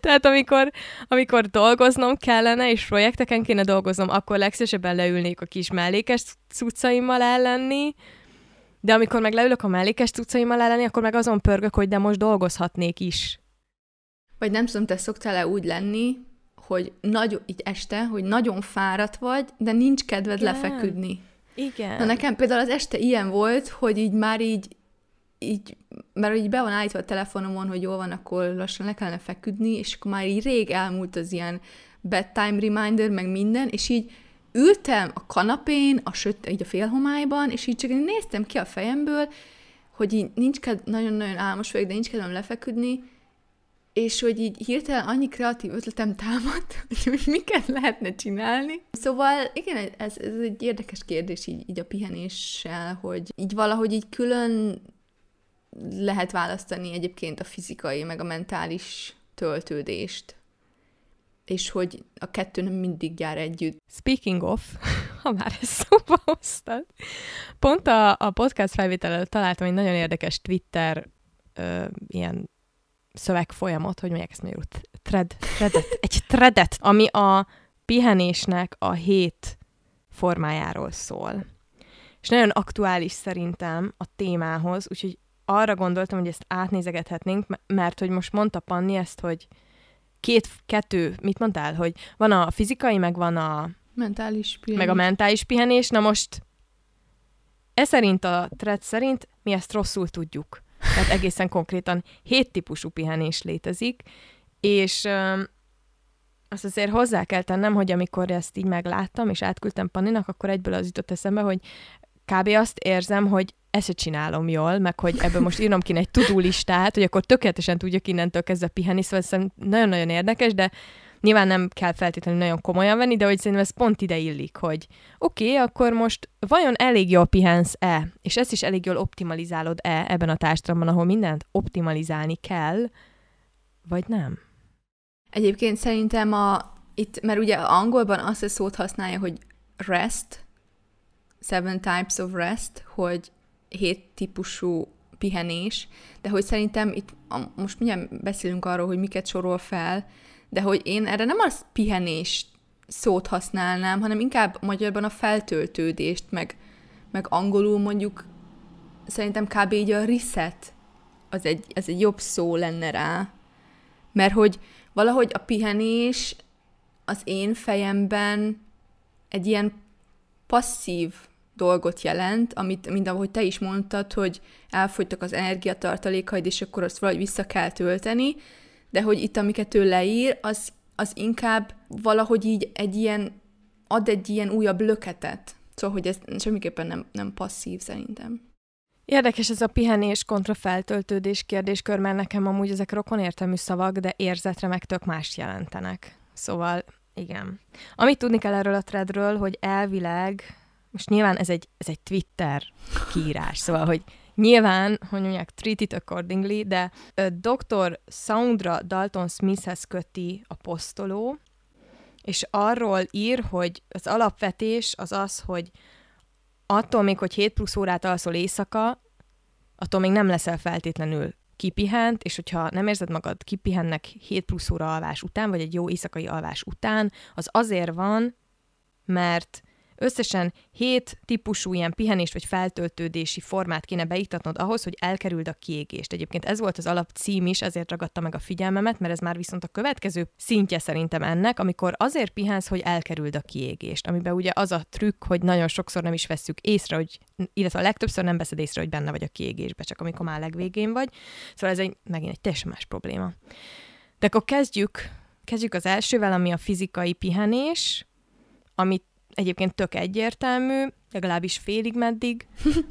Tehát amikor, amikor dolgoznom kellene, és projekteken kéne dolgoznom, akkor legszívesebben leülnék a kis mellékes cuccaimmal ellenni, de amikor meg leülök a mellékes cuccaimmal elleni, akkor meg azon pörgök, hogy de most dolgozhatnék is. Vagy nem tudom, te szoktál-e úgy lenni, hogy nagy, így este, hogy nagyon fáradt vagy, de nincs kedved Igen. lefeküdni. Igen. Na nekem például az este ilyen volt, hogy így már így, így, mert így be van állítva a telefonomon, hogy jól van, akkor lassan le kellene feküdni, és akkor már így rég elmúlt az ilyen bedtime reminder, meg minden, és így ültem a kanapén, a söt, így a félhomályban, és így csak néztem ki a fejemből, hogy így nincs kedv, nagyon-nagyon álmos vagyok, de nincs kedvem lefeküdni, és hogy így hirtelen annyi kreatív ötletem támadt, <laughs> hogy miket lehetne csinálni. Szóval igen, ez, ez egy érdekes kérdés így, így a pihenéssel, hogy így valahogy így külön lehet választani egyébként a fizikai, meg a mentális töltődést. És hogy a kettő nem mindig jár együtt. Speaking of, <laughs> ha már ezt szóba hoztad, pont a, a podcast felvétel találtam egy nagyon érdekes Twitter ö, ilyen szövegfolyamot, hogy mondják ezt magyarul, thread, threadet, egy threadet, ami a pihenésnek a hét formájáról szól. És nagyon aktuális szerintem a témához, úgyhogy arra gondoltam, hogy ezt átnézegethetnénk, mert hogy most mondta Panni ezt, hogy két, kettő, mit mondtál, hogy van a fizikai, meg van a mentális pihenés. meg a mentális pihenés. Na most ez szerint a thread szerint mi ezt rosszul tudjuk. Tehát egészen konkrétan hét típusú pihenés létezik, és ö, azt azért hozzá kell tennem, hogy amikor ezt így megláttam, és átküldtem Paninak, akkor egyből az jutott eszembe, hogy kb. azt érzem, hogy ezt se csinálom jól, meg hogy ebből most írnom ki egy tudó listát, hogy akkor tökéletesen tudjak innentől kezdve pihenni, szóval ez nagyon-nagyon érdekes, de nyilván nem kell feltétlenül nagyon komolyan venni, de hogy szerintem ez pont ide illik, hogy oké, okay, akkor most vajon elég jól pihensz-e, és ezt is elég jól optimalizálod-e ebben a társadalomban, ahol mindent optimalizálni kell, vagy nem? Egyébként szerintem a, itt, mert ugye angolban azt a szót használja, hogy rest, seven types of rest, hogy hét típusú pihenés, de hogy szerintem itt most mindjárt beszélünk arról, hogy miket sorol fel, de hogy én erre nem az pihenés szót használnám, hanem inkább magyarban a feltöltődést, meg, meg angolul mondjuk szerintem kb. így a reset az egy, az egy jobb szó lenne rá, mert hogy valahogy a pihenés az én fejemben egy ilyen passzív dolgot jelent, amit, mint ahogy te is mondtad, hogy elfogytak az energiatartalékaid, és akkor azt valahogy vissza kell tölteni, de hogy itt, amiket ő leír, az, az inkább valahogy így egy ilyen, ad egy ilyen újabb löketet. Szóval, hogy ez semmiképpen nem, nem passzív szerintem. Érdekes ez a pihenés kontra feltöltődés kérdéskör, mert nekem amúgy ezek rokonértelmű szavak, de érzetre meg tök más jelentenek. Szóval igen. Amit tudni kell erről a threadről, hogy elvileg, most nyilván ez egy, ez egy Twitter kiírás, szóval, hogy Nyilván, hogy mondják, treat it accordingly, de dr. Soundra Dalton Smithhez köti a posztoló, és arról ír, hogy az alapvetés az az, hogy attól még, hogy 7 plusz órát alszol éjszaka, attól még nem leszel feltétlenül kipihent, és hogyha nem érzed magad kipihennek 7 plusz óra alvás után, vagy egy jó éjszakai alvás után, az azért van, mert Összesen hét típusú ilyen pihenés vagy feltöltődési formát kéne beiktatnod ahhoz, hogy elkerüld a kiégést. Egyébként ez volt az alap cím is, ezért ragadta meg a figyelmemet, mert ez már viszont a következő szintje szerintem ennek, amikor azért pihensz, hogy elkerüld a kiégést, amiben ugye az a trükk, hogy nagyon sokszor nem is vesszük észre, hogy, illetve a legtöbbször nem veszed észre, hogy benne vagy a kiégésbe, csak amikor már legvégén vagy. Szóval ez egy, megint egy teljesen más probléma. De akkor kezdjük, kezdjük az elsővel, ami a fizikai pihenés, amit egyébként tök egyértelmű, legalábbis félig meddig.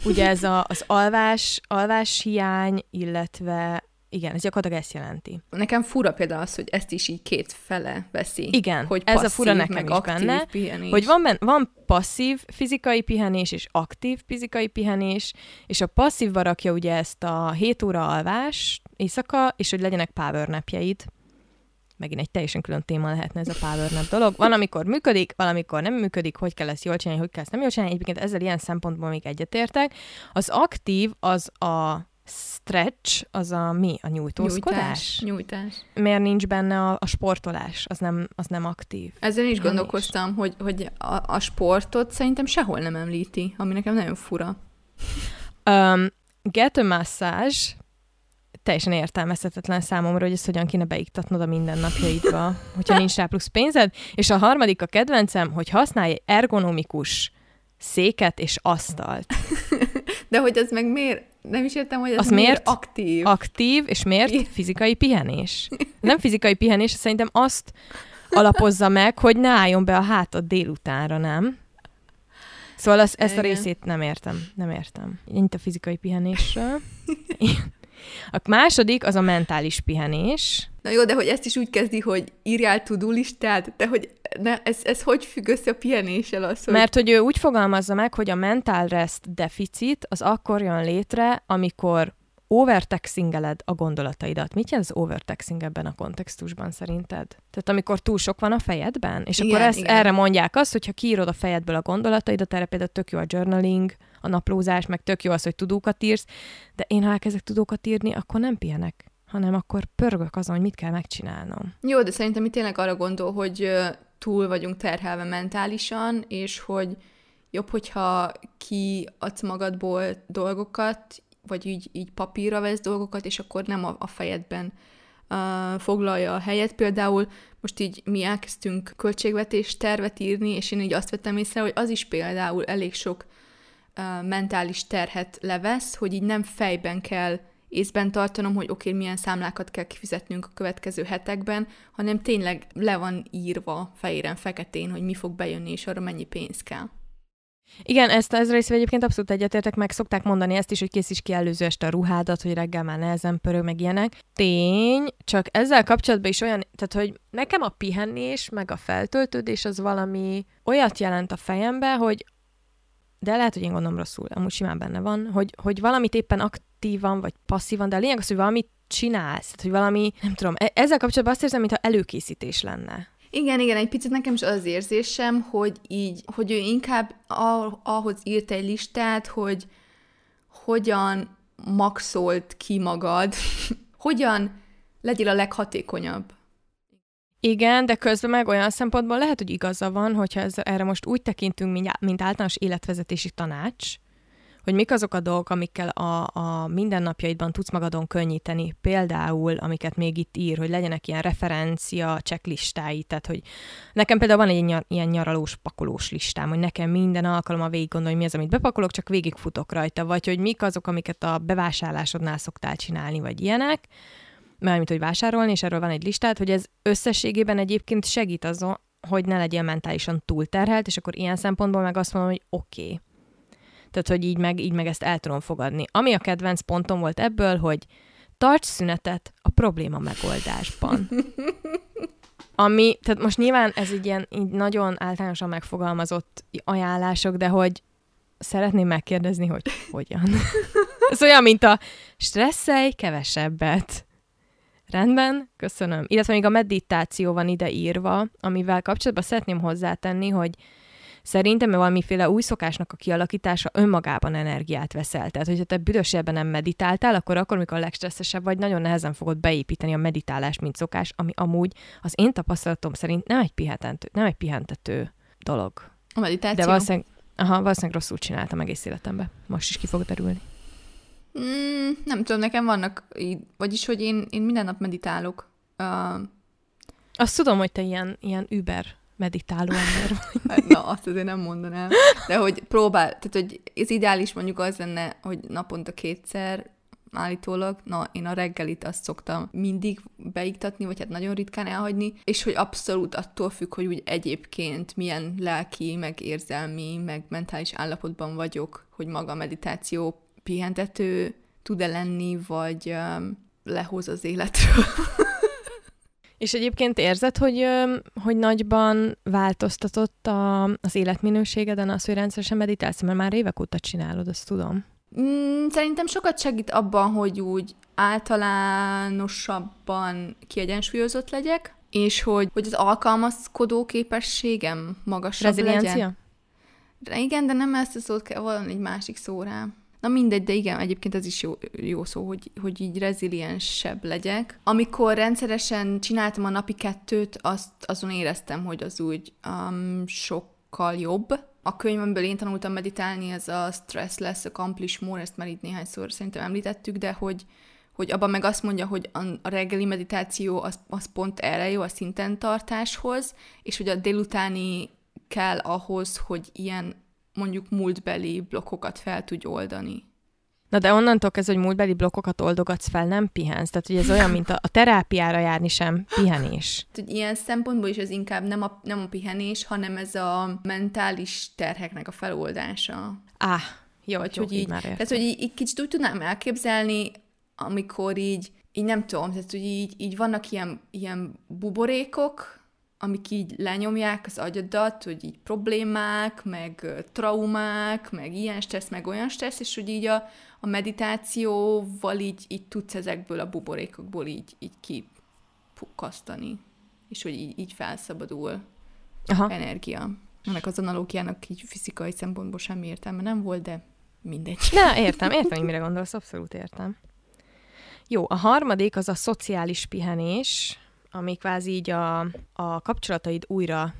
Ugye ez a, az alvás, alvás hiány, illetve igen, ez gyakorlatilag ezt jelenti. Nekem fura például az, hogy ezt is így két fele veszi. Igen, hogy ez a fura nekem is benne, pihenés. hogy van, ben, van passzív fizikai pihenés és aktív fizikai pihenés, és a passzív rakja ugye ezt a 7 óra alvás éjszaka, és hogy legyenek power napjeid megint egy teljesen külön téma lehetne ez a power nap dolog. Van, amikor működik, valamikor nem működik, hogy kell ezt jól csinálni, hogy kell ezt nem jól csinálni. Egyébként ezzel ilyen szempontból még egyetértek. Az aktív az a stretch, az a mi? A nyújtózkodás? Nyújtás. nyújtás. Miért nincs benne a, a sportolás? Az nem, az nem aktív. Ezzel is gondolkoztam, is. hogy, hogy a, a sportot szerintem sehol nem említi, ami nekem nagyon fura. Um, get a massage teljesen értelmezhetetlen számomra, hogy ezt hogyan kéne beiktatnod a mindennapjaidba, hogyha nincs rá plusz pénzed. És a harmadik a kedvencem, hogy használj ergonomikus széket és asztalt. De hogy az meg miért? Nem is értem, hogy ez az miért, miért aktív. Aktív, és miért fizikai pihenés. Nem fizikai pihenés, szerintem azt alapozza meg, hogy ne álljon be a hátad délutánra, nem? Szóval az, ezt a részét nem értem. Nem értem. Ennyit a fizikai pihenésről. <laughs> A második az a mentális pihenés. Na jó, de hogy ezt is úgy kezdi, hogy írjál tudó listát, de hogy ne, ez, ez hogy függ össze a pihenéssel az, hogy... Mert hogy ő úgy fogalmazza meg, hogy a mental rest deficit az akkor jön létre, amikor overtaxingeled a gondolataidat. Mit jelent az overtaxing ebben a kontextusban szerinted? Tehát amikor túl sok van a fejedben? És igen, akkor ezt igen. erre mondják azt, hogyha kiírod a fejedből a gondolataidat, erre például tök jó a journaling, a naplózás, meg tök jó az, hogy tudókat írsz, de én ha elkezdek tudókat írni, akkor nem pihenek hanem akkor pörgök azon, hogy mit kell megcsinálnom. Jó, de szerintem itt tényleg arra gondol, hogy túl vagyunk terhelve mentálisan, és hogy jobb, hogyha kiadsz magadból dolgokat, vagy így, így papírra vesz dolgokat, és akkor nem a, a fejedben uh, foglalja a helyet. Például most így mi elkezdtünk költségvetés tervet írni, és én így azt vettem észre, hogy az is például elég sok uh, mentális terhet levesz, hogy így nem fejben kell észben tartanom, hogy oké, okay, milyen számlákat kell kifizetnünk a következő hetekben, hanem tényleg le van írva fehéren, feketén, hogy mi fog bejönni, és arra mennyi pénz kell. Igen, ezt az részvel egyébként abszolút egyetértek, meg szokták mondani ezt is, hogy készíts ki előző este a ruhádat, hogy reggel már nehezen pörög, meg ilyenek. Tény, csak ezzel kapcsolatban is olyan, tehát hogy nekem a pihenés, meg a feltöltődés az valami olyat jelent a fejembe, hogy de lehet, hogy én gondolom rosszul, amúgy simán benne van, hogy, hogy valamit éppen aktívan vagy passzívan, de a lényeg az, hogy valamit csinálsz, tehát, hogy valami, nem tudom, e- ezzel kapcsolatban azt érzem, mintha előkészítés lenne. Igen, igen, egy picit nekem is az érzésem, hogy így, hogy ő inkább ahhoz írt egy listát, hogy hogyan maxolt ki magad, <laughs> hogyan legyél a leghatékonyabb. Igen, de közben meg olyan szempontból lehet, hogy igaza van, hogyha ez, erre most úgy tekintünk, mint, általános életvezetési tanács, hogy mik azok a dolgok, amikkel a, a mindennapjaidban tudsz magadon könnyíteni, például, amiket még itt ír, hogy legyenek ilyen referencia, checklistái, tehát, hogy nekem például van egy nyar, ilyen nyaralós, pakolós listám, hogy nekem minden alkalommal végig gondolom, hogy mi az, amit bepakolok, csak végigfutok rajta, vagy hogy mik azok, amiket a bevásárlásodnál szoktál csinálni, vagy ilyenek, mármint, hogy vásárolni, és erről van egy listát, hogy ez összességében egyébként segít azon, hogy ne legyél mentálisan túlterhelt, és akkor ilyen szempontból meg azt mondom, hogy oké. Okay. Tehát, hogy így meg, így meg ezt el tudom fogadni. Ami a kedvenc pontom volt ebből, hogy tarts szünetet a probléma megoldásban. Ami, tehát most nyilván ez egy ilyen így nagyon általánosan megfogalmazott ajánlások, de hogy szeretném megkérdezni, hogy hogyan. <laughs> ez olyan, mint a stresszelj kevesebbet. Rendben, köszönöm. Illetve még a meditáció van ide írva, amivel kapcsolatban szeretném hozzátenni, hogy szerintem valamiféle új szokásnak a kialakítása önmagában energiát veszel. Tehát, hogyha te büdösebben nem meditáltál, akkor akkor, amikor a legstresszesebb vagy, nagyon nehezen fogod beépíteni a meditálást, mint szokás, ami amúgy az én tapasztalatom szerint nem egy pihentető, nem egy pihentető dolog. A meditáció? De valószínűleg, aha, valószínűleg rosszul csináltam egész életemben. Most is ki fog derülni. Mm, nem tudom, nekem vannak, így, vagyis, hogy én, én minden nap meditálok. Uh, azt tudom, hogy te ilyen, ilyen über meditáló ember vagy. Hát, <laughs> na, azt azért nem mondanám. De hogy próbál, tehát hogy az ideális mondjuk az lenne, hogy naponta kétszer állítólag, na, én a reggelit azt szoktam mindig beiktatni, vagy hát nagyon ritkán elhagyni, és hogy abszolút attól függ, hogy úgy egyébként milyen lelki, meg érzelmi, meg mentális állapotban vagyok, hogy maga a meditáció pihentető tud-e lenni, vagy lehoz az életről. <laughs> És egyébként érzed, hogy, hogy nagyban változtatott a, az életminőségeden az, hogy rendszeresen meditálsz, mert már évek óta csinálod, azt tudom. Mm, szerintem sokat segít abban, hogy úgy általánosabban kiegyensúlyozott legyek, és hogy, hogy az alkalmazkodó képességem magasabb Reziliencia? legyen. De igen, de nem ezt a szót kell valami egy másik szóra. Na mindegy, de igen, egyébként ez is jó, jó szó, hogy, hogy így reziliensebb legyek. Amikor rendszeresen csináltam a napi kettőt, azt azon éreztem, hogy az úgy um, sokkal jobb. A könyvemből én tanultam meditálni, ez a Stress Less Accomplish More, ezt már itt néhányszor szerintem említettük, de hogy, hogy abban meg azt mondja, hogy a reggeli meditáció az, az pont erre jó, a szinten tartáshoz, és hogy a délutáni kell ahhoz, hogy ilyen mondjuk múltbeli blokkokat fel tudj oldani. Na de onnantól kezdve, hogy múltbeli blokkokat oldogatsz fel, nem pihensz. Tehát, hogy ez olyan, mint a, a terápiára járni sem pihenés. Ilyen szempontból is ez inkább nem a, nem a pihenés, hanem ez a mentális terheknek a feloldása. Á, jó, Vagy, jó, hogy így, már Tehát, hogy így, így kicsit úgy tudnám elképzelni, amikor így, így nem tudom, tehát hogy így, így vannak ilyen, ilyen buborékok, amik így lenyomják az agyadat, hogy így problémák, meg traumák, meg ilyen stressz, meg olyan stressz, és hogy így a, a meditációval így, így tudsz ezekből a buborékokból így, így kipukkasztani, és hogy így, így felszabadul Aha. energia. Ennek az analógiának így fizikai szempontból semmi értelme nem volt, de mindegy. Na, értem, értem, hogy mire gondolsz, abszolút értem. Jó, a harmadik az a szociális pihenés, ami kvázi így a, a kapcsolataid újra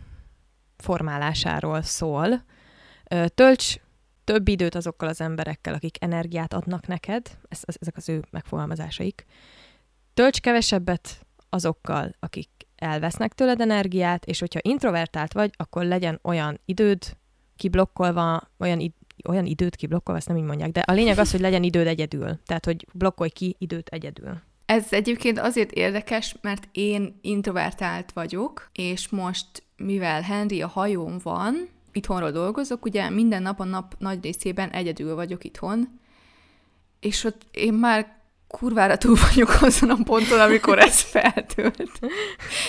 formálásáról szól. Tölts több időt azokkal az emberekkel, akik energiát adnak neked, ez, ezek az ő megfogalmazásaik. Tölts kevesebbet azokkal, akik elvesznek tőled energiát, és hogyha introvertált vagy, akkor legyen olyan időd kiblokkolva, olyan, id- olyan időt kiblokkolva, ezt nem így mondják, de a lényeg az, hogy legyen időd egyedül. Tehát, hogy blokkolj ki időt egyedül. Ez egyébként azért érdekes, mert én introvertált vagyok, és most, mivel Henry a hajón van, itthonról dolgozok, ugye minden nap a nap nagy részében egyedül vagyok itthon, és ott én már kurvára túl <laughs> vagyok azon a ponton, amikor ez <laughs> feltölt.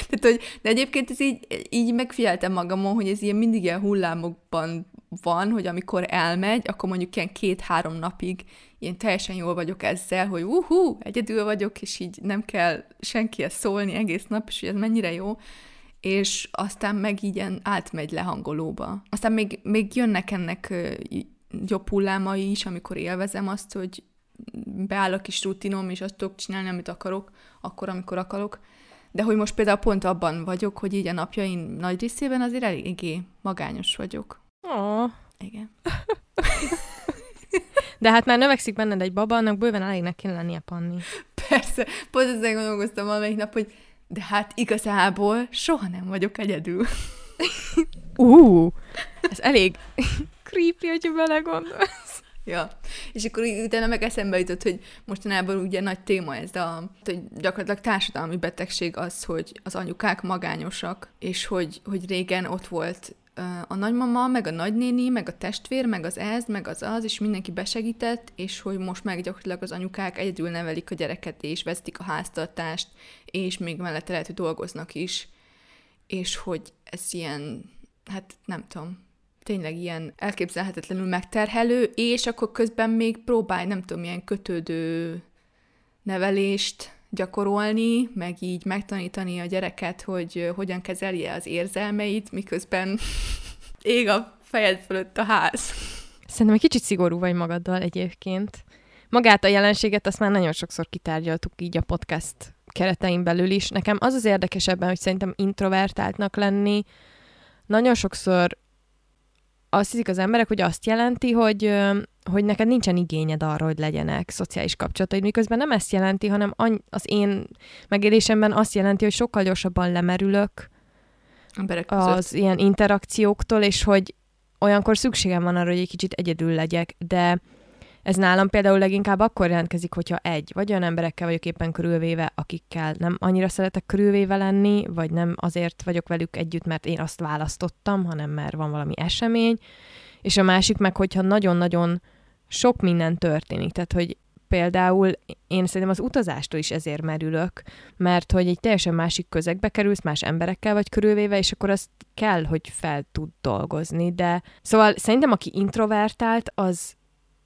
Tehát, hogy, de egyébként ez így, így megfigyeltem magamon, hogy ez ilyen mindig ilyen hullámokban van, hogy amikor elmegy, akkor mondjuk ilyen két-három napig én teljesen jól vagyok ezzel, hogy uhú, egyedül vagyok, és így nem kell senkihez szólni egész nap, és hogy ez mennyire jó, és aztán meg így átmegy lehangolóba. Aztán még, még jönnek ennek jobb hullámai is, amikor élvezem azt, hogy beáll a kis rutinom, és azt tudok csinálni, amit akarok, akkor, amikor akarok. De hogy most például pont abban vagyok, hogy így a napjaim nagy részében azért eléggé magányos vagyok. Oh. Igen. <laughs> De hát már növekszik benned egy baba, annak bőven elégnek kéne lennie panni. Persze, pont ezzel gondolkoztam valamelyik nap, hogy de hát igazából soha nem vagyok egyedül. uh, ez elég creepy, hogyha belegondolsz. Ja, és akkor utána meg eszembe jutott, hogy mostanában ugye nagy téma ez, a, hogy gyakorlatilag társadalmi betegség az, hogy az anyukák magányosak, és hogy, hogy régen ott volt a nagymama, meg a nagynéni, meg a testvér, meg az ez, meg az az, és mindenki besegített, és hogy most meg gyakorlatilag az anyukák egyedül nevelik a gyereket, és vezetik a háztartást, és még mellette lehet, hogy dolgoznak is, és hogy ez ilyen, hát nem tudom, tényleg ilyen elképzelhetetlenül megterhelő, és akkor közben még próbálj, nem tudom, ilyen kötődő nevelést gyakorolni, meg így megtanítani a gyereket, hogy hogyan kezelje az érzelmeit, miközben <laughs> ég a fejed fölött a ház. Szerintem egy kicsit szigorú vagy magaddal egyébként. Magát a jelenséget azt már nagyon sokszor kitárgyaltuk így a podcast keretein belül is. Nekem az az érdekesebben, hogy szerintem introvertáltnak lenni nagyon sokszor azt hiszik az emberek, hogy azt jelenti, hogy, hogy neked nincsen igényed arra, hogy legyenek szociális kapcsolataid, miközben nem ezt jelenti, hanem az én megélésemben azt jelenti, hogy sokkal gyorsabban lemerülök az ilyen interakcióktól, és hogy olyankor szükségem van arra, hogy egy kicsit egyedül legyek, de ez nálam például leginkább akkor jelentkezik, hogyha egy, vagy olyan emberekkel vagyok éppen körülvéve, akikkel nem annyira szeretek körülvéve lenni, vagy nem azért vagyok velük együtt, mert én azt választottam, hanem mert van valami esemény, és a másik meg, hogyha nagyon-nagyon sok minden történik, tehát hogy például én szerintem az utazástól is ezért merülök, mert hogy egy teljesen másik közegbe kerülsz, más emberekkel vagy körülvéve, és akkor azt kell, hogy fel tud dolgozni, de szóval szerintem aki introvertált, az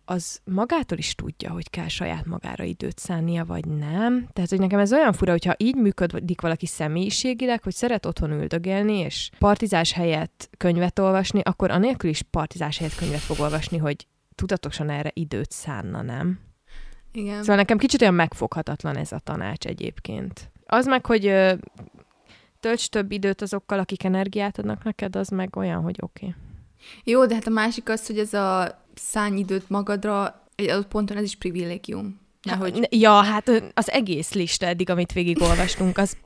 az magától is tudja, hogy kell saját magára időt szánnia, vagy nem. Tehát, hogy nekem ez olyan fura, hogyha így működik valaki személyiségileg, hogy szeret otthon üldögélni, és partizás helyett könyvet olvasni, akkor anélkül is partizás helyett könyvet fog olvasni, hogy tudatosan erre időt szánna, nem? Igen. Szóval nekem kicsit olyan megfoghatatlan ez a tanács egyébként. Az meg, hogy ö, tölts több időt azokkal, akik energiát adnak neked, az meg olyan, hogy oké. Okay. Jó, de hát a másik az, hogy ez a szállj időt magadra, egy adott ponton ez is privilégium. Nehogy... Ja, hát az egész lista eddig, amit végigolvastunk, az,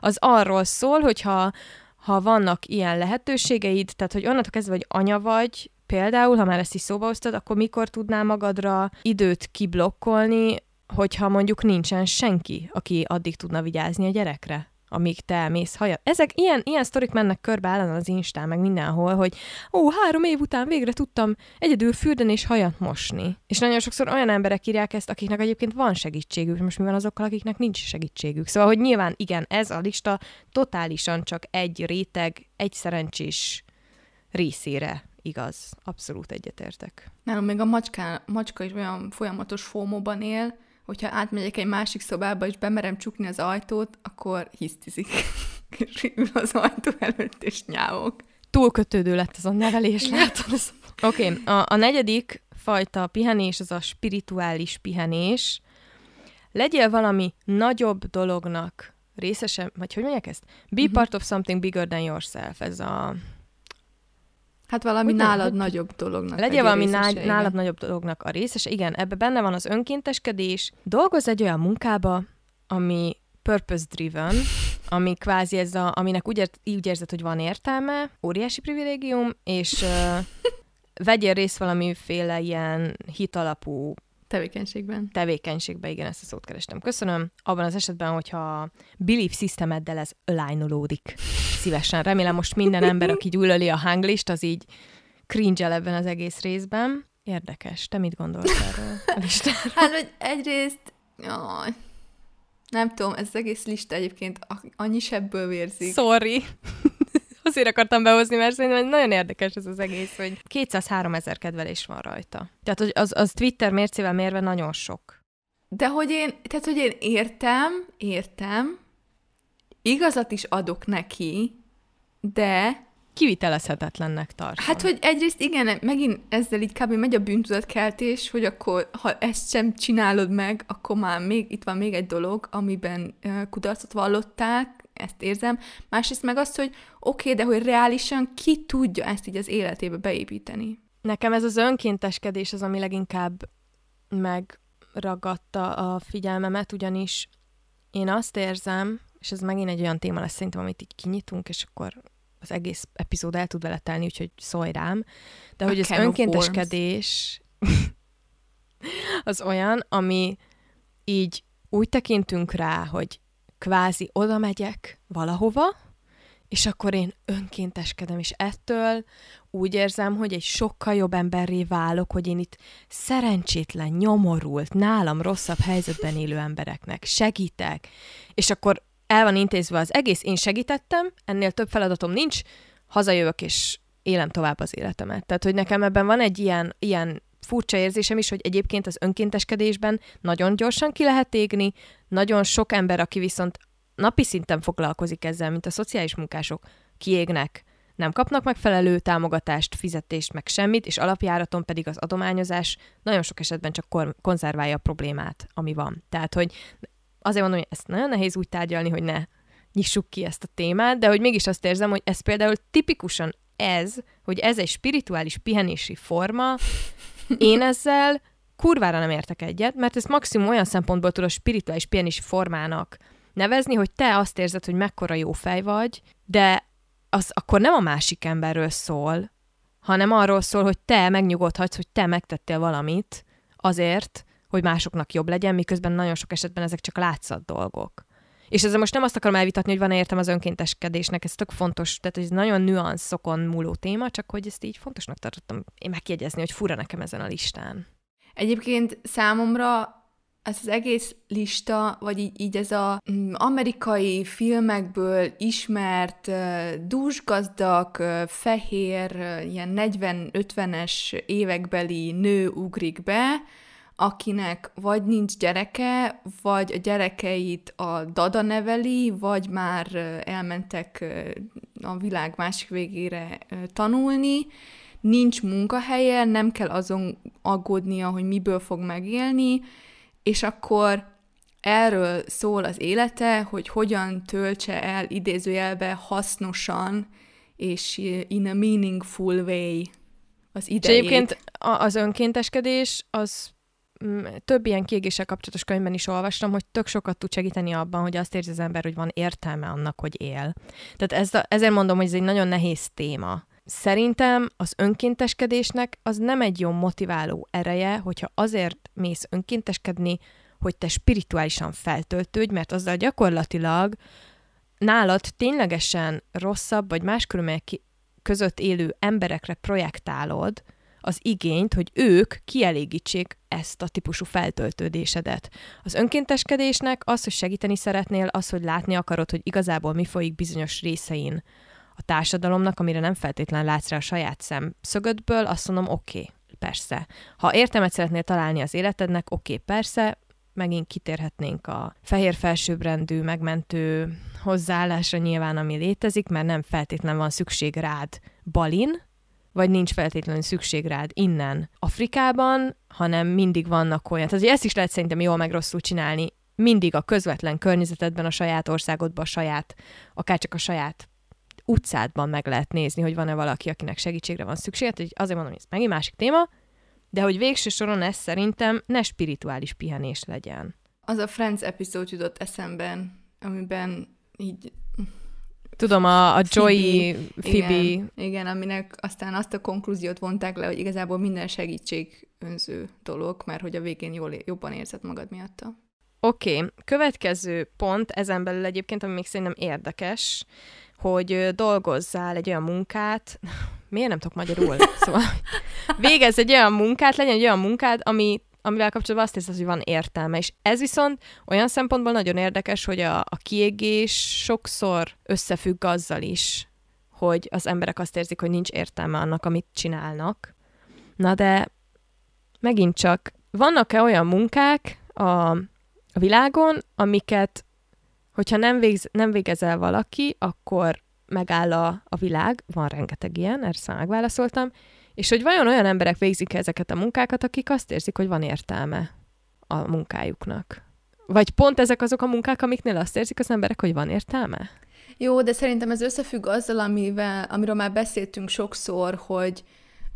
az arról szól, hogyha ha vannak ilyen lehetőségeid, tehát hogy onnantól kezdve, hogy anya vagy, például, ha már ezt is szóba hoztad, akkor mikor tudnál magadra időt kiblokkolni, hogyha mondjuk nincsen senki, aki addig tudna vigyázni a gyerekre? Amíg te elmész hajat. Ezek ilyen, ilyen sztorik mennek körbe ellen az Instán, meg mindenhol, hogy ó, három év után végre tudtam egyedül fürdeni és hajat mosni. És nagyon sokszor olyan emberek írják ezt, akiknek egyébként van segítségük, most mi van azokkal, akiknek nincs segítségük. Szóval, hogy nyilván igen, ez a lista totálisan csak egy réteg, egy szerencsés részére igaz. Abszolút egyetértek. Nálam még a macska, macska is olyan folyamatos fómóban él, hogyha átmegyek egy másik szobába, és bemerem csukni az ajtót, akkor hisztizik. <laughs> és ül az ajtó előtt, és nyávok. Túlkötődő lett az a nevelés, látod? Oké, okay, a, a negyedik fajta pihenés az a spirituális pihenés. Legyél valami nagyobb dolognak részese, vagy hogy mondják ezt? Be uh-huh. part of something bigger than yourself. Ez a Hát valami hogy nálad ne, nagyobb dolognak. Legyen valami részese, nálad nagyobb dolognak a részes. Igen, ebbe benne van az önkénteskedés. Dolgozz egy olyan munkába, ami purpose-driven, ami kvázi ez a, aminek úgy, ért, úgy érzed, hogy van értelme, óriási privilégium, és uh, <laughs> vegyél részt valamiféle ilyen hitalapú Tevékenységben. Tevékenységben, igen, ezt a szót kerestem. Köszönöm. Abban az esetben, hogyha belief systemeddel ez alignolodik szívesen. Remélem most minden ember, aki gyűlöli a hanglist, az így cringe ebben az egész részben. Érdekes. Te mit gondolsz erről a listáról? Hát, hogy egyrészt, jaj, nem tudom, ez az egész lista egyébként annyi sebből vérzik. Sorry. Azért akartam behozni, mert szerintem nagyon érdekes ez az egész, hogy 203 ezer kedvelés van rajta. Tehát hogy az, az Twitter mércével mérve nagyon sok. De hogy én, tehát hogy én értem, értem, igazat is adok neki, de kivitelezhetetlennek tartom. Hát, hogy egyrészt igen, megint ezzel így kb. megy a bűntudatkeltés, hogy akkor, ha ezt sem csinálod meg, akkor már még, itt van még egy dolog, amiben kudarcot vallották, ezt érzem. Másrészt meg azt, hogy oké, okay, de hogy reálisan ki tudja ezt így az életébe beépíteni. Nekem ez az önkénteskedés az, ami leginkább megragadta a figyelmemet, ugyanis én azt érzem, és ez megint egy olyan téma lesz szerintem, amit így kinyitunk, és akkor az egész epizód el tud vele telni, úgyhogy szólj rám. De hogy az önkénteskedés <laughs> az olyan, ami így úgy tekintünk rá, hogy kvázi oda megyek valahova, és akkor én önkénteskedem, és ettől úgy érzem, hogy egy sokkal jobb emberré válok, hogy én itt szerencsétlen, nyomorult, nálam rosszabb helyzetben élő embereknek segítek, és akkor el van intézve az egész, én segítettem, ennél több feladatom nincs, hazajövök és élem tovább az életemet. Tehát, hogy nekem ebben van egy ilyen, ilyen furcsa érzésem is, hogy egyébként az önkénteskedésben nagyon gyorsan ki lehet égni, nagyon sok ember, aki viszont napi szinten foglalkozik ezzel, mint a szociális munkások, kiégnek, nem kapnak megfelelő támogatást, fizetést, meg semmit, és alapjáraton pedig az adományozás nagyon sok esetben csak konzerválja a problémát, ami van. Tehát, hogy azért mondom, hogy ezt nagyon nehéz úgy tárgyalni, hogy ne nyissuk ki ezt a témát, de hogy mégis azt érzem, hogy ez például tipikusan ez, hogy ez egy spirituális pihenési forma, én ezzel kurvára nem értek egyet, mert ezt maximum olyan szempontból tudod spirituális pihenési formának nevezni, hogy te azt érzed, hogy mekkora jó fej vagy, de az akkor nem a másik emberről szól, hanem arról szól, hogy te megnyugodhatsz, hogy te megtettél valamit azért, hogy másoknak jobb legyen, miközben nagyon sok esetben ezek csak látszat dolgok. És ezzel most nem azt akarom elvitatni, hogy van értem az önkénteskedésnek, ez tök fontos, tehát ez nagyon nüanszokon múló téma, csak hogy ezt így fontosnak tartottam én megjegyezni, hogy fura nekem ezen a listán. Egyébként számomra ez az egész lista, vagy így, így ez a mm, amerikai filmekből ismert, dúsgazdag, fehér, ilyen 40-50-es évekbeli nő ugrik be, akinek vagy nincs gyereke, vagy a gyerekeit a dada neveli, vagy már elmentek a világ másik végére tanulni, nincs munkahelye, nem kell azon aggódnia, hogy miből fog megélni, és akkor erről szól az élete, hogy hogyan töltse el idézőjelbe hasznosan és in a meaningful way az idejét. És egyébként az önkénteskedés az mm, több ilyen kiégéssel kapcsolatos könyvben is olvastam, hogy tök sokat tud segíteni abban, hogy azt érzi az ember, hogy van értelme annak, hogy él. Tehát ez, ezért mondom, hogy ez egy nagyon nehéz téma. Szerintem az önkénteskedésnek az nem egy jó motiváló ereje, hogyha azért mész önkénteskedni, hogy te spirituálisan feltöltődj, mert azzal gyakorlatilag nálad ténylegesen rosszabb, vagy más körülmények között élő emberekre projektálod az igényt, hogy ők kielégítsék ezt a típusú feltöltődésedet. Az önkénteskedésnek az, hogy segíteni szeretnél, az, hogy látni akarod, hogy igazából mi folyik bizonyos részein a társadalomnak, amire nem feltétlenül látsz rá a saját szemszögödből, azt mondom, oké, okay, persze. Ha értelmet szeretnél találni az életednek, oké, okay, persze, megint kitérhetnénk a fehér felsőbbrendű, megmentő hozzáállásra nyilván, ami létezik, mert nem feltétlenül van szükség rád Balin, vagy nincs feltétlenül szükség rád innen Afrikában, hanem mindig vannak olyan. Tehát ezt is lehet szerintem jól meg rosszul csinálni. Mindig a közvetlen környezetedben, a saját országodban, a saját, akár csak a saját utcádban meg lehet nézni, hogy van-e valaki, akinek segítségre van szüksége. Tehát azért mondom, hogy ez megint másik téma, de hogy végső soron ez szerintem ne spirituális pihenés legyen. Az a Friends epizód jutott eszemben, amiben így Tudom, a, a Joey, Phoebe. Igen, igen, aminek aztán azt a konklúziót vonták le, hogy igazából minden segítség önző dolog, mert hogy a végén jól, jobban érzed magad miatta. Oké, okay. következő pont, ezen belül egyébként, ami még szerintem érdekes, hogy dolgozzál egy olyan munkát, <laughs> miért nem tudok magyarul? <laughs> Szóval végez egy olyan munkát, legyen egy olyan munkád, ami, amivel kapcsolatban azt hiszed, hogy van értelme. És ez viszont olyan szempontból nagyon érdekes, hogy a, a kiégés sokszor összefügg azzal is, hogy az emberek azt érzik, hogy nincs értelme annak, amit csinálnak. Na de megint csak, vannak-e olyan munkák a, a világon, amiket hogyha nem, végz, nem végezel valaki, akkor megáll a, a világ, van rengeteg ilyen, erre szóval megválaszoltam, és hogy vajon olyan emberek végzik ezeket a munkákat, akik azt érzik, hogy van értelme a munkájuknak. Vagy pont ezek azok a munkák, amiknél azt érzik az emberek, hogy van értelme? Jó, de szerintem ez összefügg azzal, amivel, amiről már beszéltünk sokszor, hogy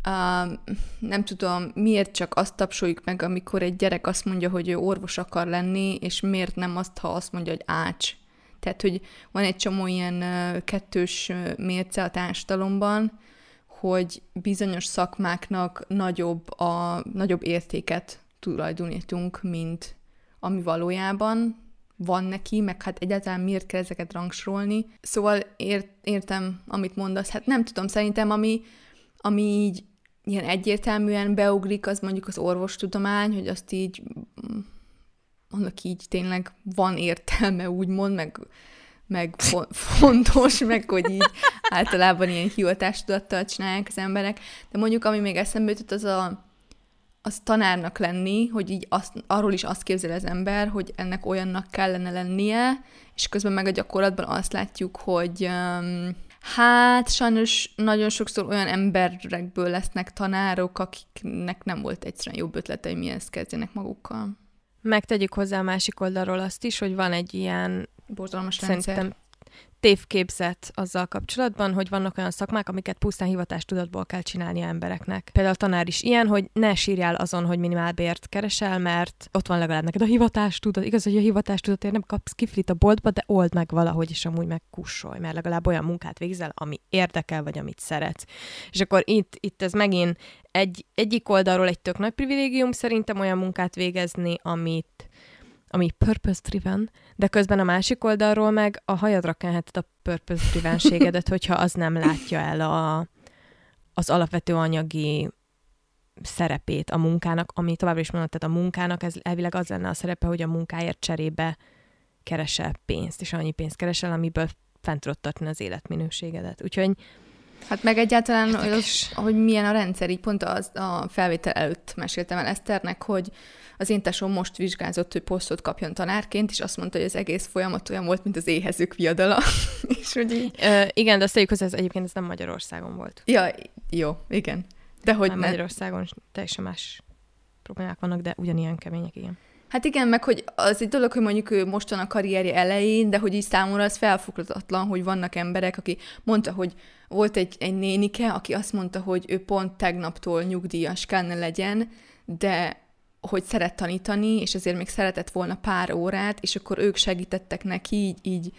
uh, nem tudom, miért csak azt tapsoljuk meg, amikor egy gyerek azt mondja, hogy ő orvos akar lenni, és miért nem azt, ha azt mondja, hogy ács. Tehát, hogy van egy csomó ilyen uh, kettős mérce a társadalomban, hogy bizonyos szakmáknak nagyobb, a, nagyobb értéket tulajdonítunk, mint ami valójában van neki, meg hát egyáltalán miért kell ezeket rangsorolni. Szóval ért, értem, amit mondasz. Hát nem tudom, szerintem ami, ami így ilyen egyértelműen beugrik, az mondjuk az orvostudomány, hogy azt így, mm, annak így tényleg van értelme, úgymond, meg, meg fontos, meg hogy így általában ilyen hivatástudattal csinálják az emberek. De mondjuk, ami még eszembe jutott, az a, az tanárnak lenni, hogy így azt, arról is azt képzel az ember, hogy ennek olyannak kellene lennie, és közben meg a gyakorlatban azt látjuk, hogy um, Hát sajnos nagyon sokszor olyan emberekből lesznek tanárok, akiknek nem volt egyszerűen jobb ötlete, hogy mihez kezdjenek magukkal. Megtegyük hozzá a másik oldalról azt is, hogy van egy ilyen borzalmas rendszer. Tévképzet azzal kapcsolatban, hogy vannak olyan szakmák, amiket pusztán hivatástudatból kell csinálni embereknek. Például a tanár is ilyen, hogy ne sírjál azon, hogy minimálbért keresel, mert ott van legalább neked a hivatástudat. Igaz, hogy a hivatástudatért nem kapsz kiflit a boltba, de old meg valahogy, is amúgy megkussolj, mert legalább olyan munkát végzel, ami érdekel, vagy amit szeretsz. És akkor itt, itt ez megint egy, egyik oldalról egy tök nagy privilégium szerintem olyan munkát végezni, amit ami purpose-driven, de közben a másik oldalról meg a hajadra kenheted a purpose-drivenségedet, <laughs> hogyha az nem látja el a, az alapvető anyagi szerepét a munkának, ami továbbra is mondod, tehát a munkának ez elvileg az lenne a szerepe, hogy a munkáért cserébe keresel pénzt, és annyi pénzt keresel, amiből fent tudod tartani az életminőségedet. Úgyhogy Hát meg egyáltalán, hogy, az, hogy milyen a rendszer, így pont az, a felvétel előtt meséltem el Eszternek, hogy az én tesóm most vizsgázott, hogy posztot kapjon tanárként, és azt mondta, hogy az egész folyamat olyan volt, mint az éhezők viadala. <laughs> és hogy így... Ö, igen, de azt tegyük hozzá, ez egyébként ez nem Magyarországon volt. Ja, jó, igen. De hogy ne... Magyarországon teljesen más problémák vannak, de ugyanilyen kemények, igen. Hát igen, meg hogy az egy dolog, hogy mondjuk ő mostan a karrierje elején, de hogy így számomra az felfoghatatlan, hogy vannak emberek, aki mondta, hogy volt egy, egy nénike, aki azt mondta, hogy ő pont tegnaptól nyugdíjas kellene legyen, de hogy szeret tanítani, és ezért még szeretett volna pár órát, és akkor ők segítettek neki így, így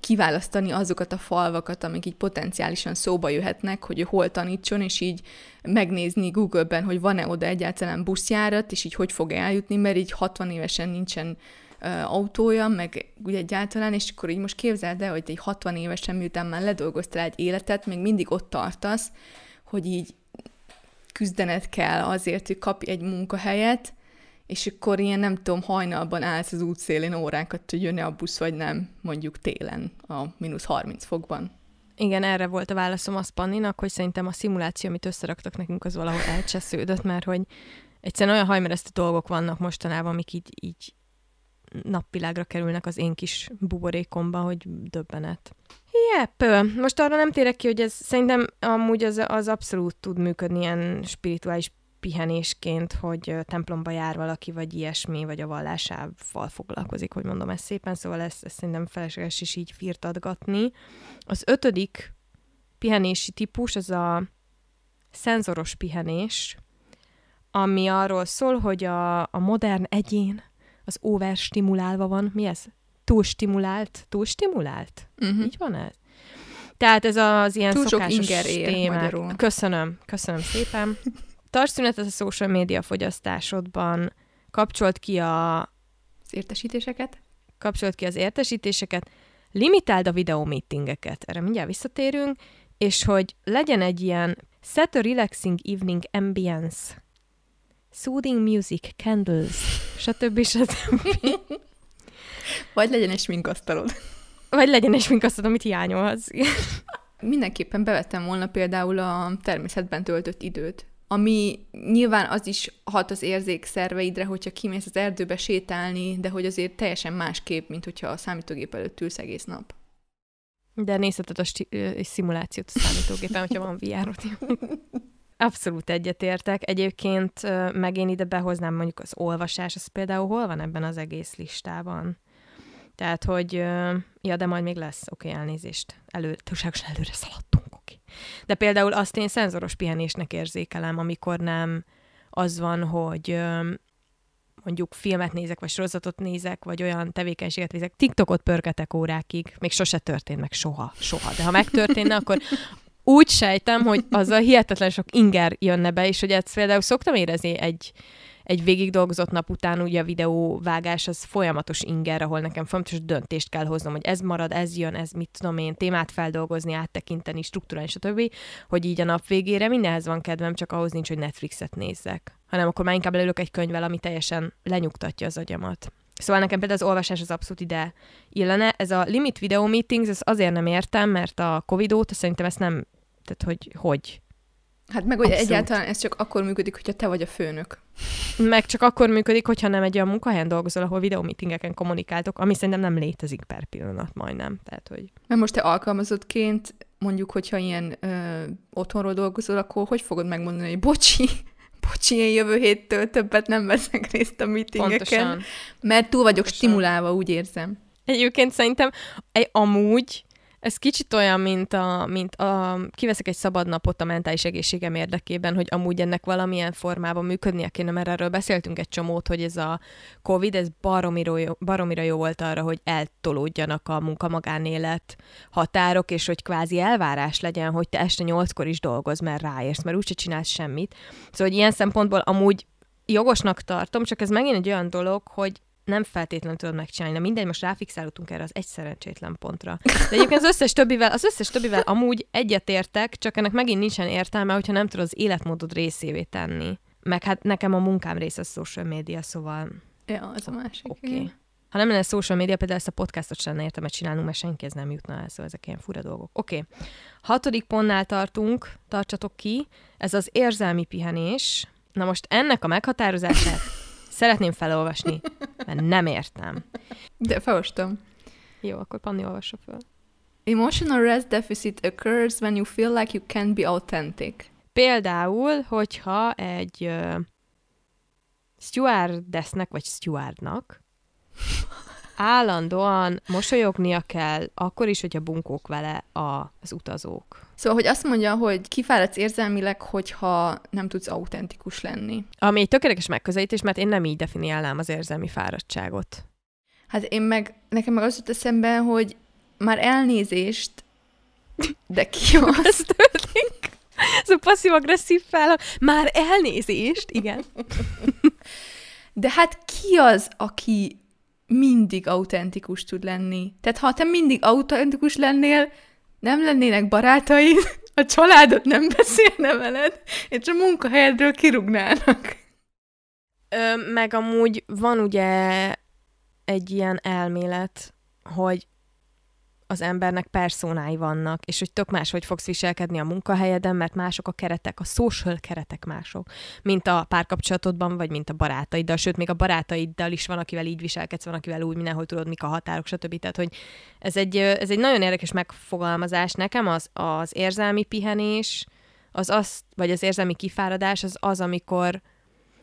kiválasztani azokat a falvakat, amik így potenciálisan szóba jöhetnek, hogy hol tanítson, és így megnézni Google-ben, hogy van-e oda egyáltalán buszjárat, és így hogy fog eljutni, mert így 60 évesen nincsen autója, meg ugye egyáltalán, és akkor így most képzeld el, hogy egy 60 évesen, miután már ledolgoztál egy életet, még mindig ott tartasz, hogy így küzdened kell azért, hogy kapj egy munkahelyet, és akkor ilyen, nem tudom, hajnalban állsz az útszélén órákat, hogy jönne a busz, vagy nem, mondjuk télen a mínusz 30 fokban. Igen, erre volt a válaszom az Panninak, hogy szerintem a szimuláció, amit összeraktak nekünk, az valahol elcsesződött, mert hogy egyszerűen olyan hajmeresztő dolgok vannak mostanában, amik így, így napvilágra kerülnek az én kis buborékomba, hogy döbbenet. Jep, most arra nem térek ki, hogy ez szerintem amúgy az, az abszolút tud működni ilyen spirituális pihenésként, hogy templomba jár valaki, vagy ilyesmi, vagy a vallásával foglalkozik, hogy mondom ezt szépen, szóval ezt, ezt szerintem felesleges is így firtatgatni. Az ötödik pihenési típus az a szenzoros pihenés, ami arról szól, hogy a, a modern egyén az overstimulálva van. Mi ez? Túlstimulált? Túlstimulált? Uh-huh. Így van ez? Tehát ez az ilyen Túl szokásos sok inger ér témák. magyarul. Köszönöm, köszönöm szépen. <laughs> Tarts szünetet a social média fogyasztásodban, kapcsolt ki a Az értesítéseket? kapcsolt ki az értesítéseket, limitáld a videó meetingeket, erre mindjárt visszatérünk, és hogy legyen egy ilyen set a relaxing evening ambience, soothing music, candles, stb. stb. <laughs> Vagy legyen egy sminkasztalod. Vagy legyen egy minkasztod, amit hiányolhatsz. Mindenképpen bevettem volna például a természetben töltött időt, ami nyilván az is hat az érzékszerveidre, hogyha kimész az erdőbe sétálni, de hogy azért teljesen más kép, mint hogyha a számítógép előtt ülsz egész nap. De nézheted a sti- egy szimulációt a számítógépen, hogyha van vr Abszolút egyetértek. Egyébként meg én ide behoznám mondjuk az olvasás, az például hol van ebben az egész listában? Tehát, hogy, ja, de majd még lesz, oké, okay, elnézést. Elő, túlságosan előre szaladtunk. De például azt én szenzoros pihenésnek érzékelem, amikor nem az van, hogy mondjuk filmet nézek, vagy sorozatot nézek, vagy olyan tevékenységet nézek, TikTokot pörgetek órákig, még sose történt meg, soha, soha. De ha megtörténne, akkor úgy sejtem, hogy az a hihetetlen sok inger jönne be, és hogy ezt például szoktam érezni egy, egy végig dolgozott nap után, ugye a videóvágás az folyamatos inger, ahol nekem folyamatos döntést kell hoznom, hogy ez marad, ez jön, ez mit tudom én, témát feldolgozni, áttekinteni, struktúrálni, stb., hogy így a nap végére mindenhez van kedvem, csak ahhoz nincs, hogy Netflixet nézzek. Hanem akkor már inkább leülök egy könyvvel, ami teljesen lenyugtatja az agyamat. Szóval nekem például az olvasás az abszolút ide illene. Ez a limit video meetings, ez azért nem értem, mert a Covid óta szerintem ezt nem, tehát hogy hogy. Hát meg hogy Abszolút. egyáltalán ez csak akkor működik, hogyha te vagy a főnök. Meg csak akkor működik, hogyha nem egy olyan munkahelyen dolgozol, ahol videómeetingeken kommunikáltok, ami szerintem nem létezik per pillanat majdnem. Tehát, hogy Mert most te alkalmazottként, mondjuk, hogyha ilyen ö, otthonról dolgozol, akkor hogy fogod megmondani, hogy bocsi, <laughs> bocsi, én jövő héttől többet nem veszek részt a meetingeken, pontosan. mert túl vagyok Pontosan. stimulálva, úgy érzem. Egyébként szerintem egy, amúgy ez kicsit olyan, mint a, mint a, kiveszek egy szabad napot a mentális egészségem érdekében, hogy amúgy ennek valamilyen formában működnie kéne, mert erről beszéltünk egy csomót, hogy ez a Covid, ez baromira jó, baromira jó volt arra, hogy eltolódjanak a munka-magánélet határok, és hogy kvázi elvárás legyen, hogy te este nyolckor is dolgozz, mert ráérsz, mert úgyse csinálsz semmit. Szóval, hogy ilyen szempontból amúgy jogosnak tartom, csak ez megint egy olyan dolog, hogy nem feltétlenül tudod megcsinálni. Na mindegy, most ráfixálódtunk erre az egy szerencsétlen pontra. De egyébként az összes többivel, az összes többivel amúgy egyetértek, csak ennek megint nincsen értelme, hogyha nem tudod az életmódod részévé tenni. Meg hát nekem a munkám része a social media, szóval Ja, az a másik. oké. Okay. Ha nem lenne social media, például ezt a podcastot sem értelme csinálnunk, mert senki ez nem jutna el, szóval ezek ilyen fura dolgok. Oké. Okay. Hatodik pontnál tartunk, tartsatok ki, ez az érzelmi pihenés. Na most ennek a meghatározását <laughs> szeretném felolvasni, mert nem értem. De felostam. Jó, akkor Panni olvassa föl. Emotional rest deficit occurs when you feel like you can't be authentic. Például, hogyha egy uh, stewardessnek, vagy stewardnak állandóan mosolyognia kell, akkor is, hogyha bunkók vele a, az utazók. Szóval, hogy azt mondja, hogy kifáradsz érzelmileg, hogyha nem tudsz autentikus lenni. Ami egy tökéletes megközelítés, mert én nem így definiálnám az érzelmi fáradtságot. Hát én meg, nekem meg az jut eszembe, hogy már elnézést, de ki az? Ez történik. Ez a passzív-agresszív fel. Már elnézést, igen. <laughs> De hát ki az, aki mindig autentikus tud lenni. Tehát ha te mindig autentikus lennél, nem lennének barátaid, a családot nem beszélne veled, és a munkahelyedről kirugnának. Ö, meg amúgy van ugye egy ilyen elmélet, hogy az embernek perszónái vannak, és hogy tök más, hogy fogsz viselkedni a munkahelyeden, mert mások a keretek, a social keretek mások, mint a párkapcsolatodban, vagy mint a barátaiddal, sőt, még a barátaiddal is van, akivel így viselkedsz, van, akivel úgy, mindenhol tudod, mik a határok, stb. Tehát, hogy ez egy, ez egy nagyon érdekes megfogalmazás. Nekem az, az érzelmi pihenés, az az, vagy az érzelmi kifáradás, az az, amikor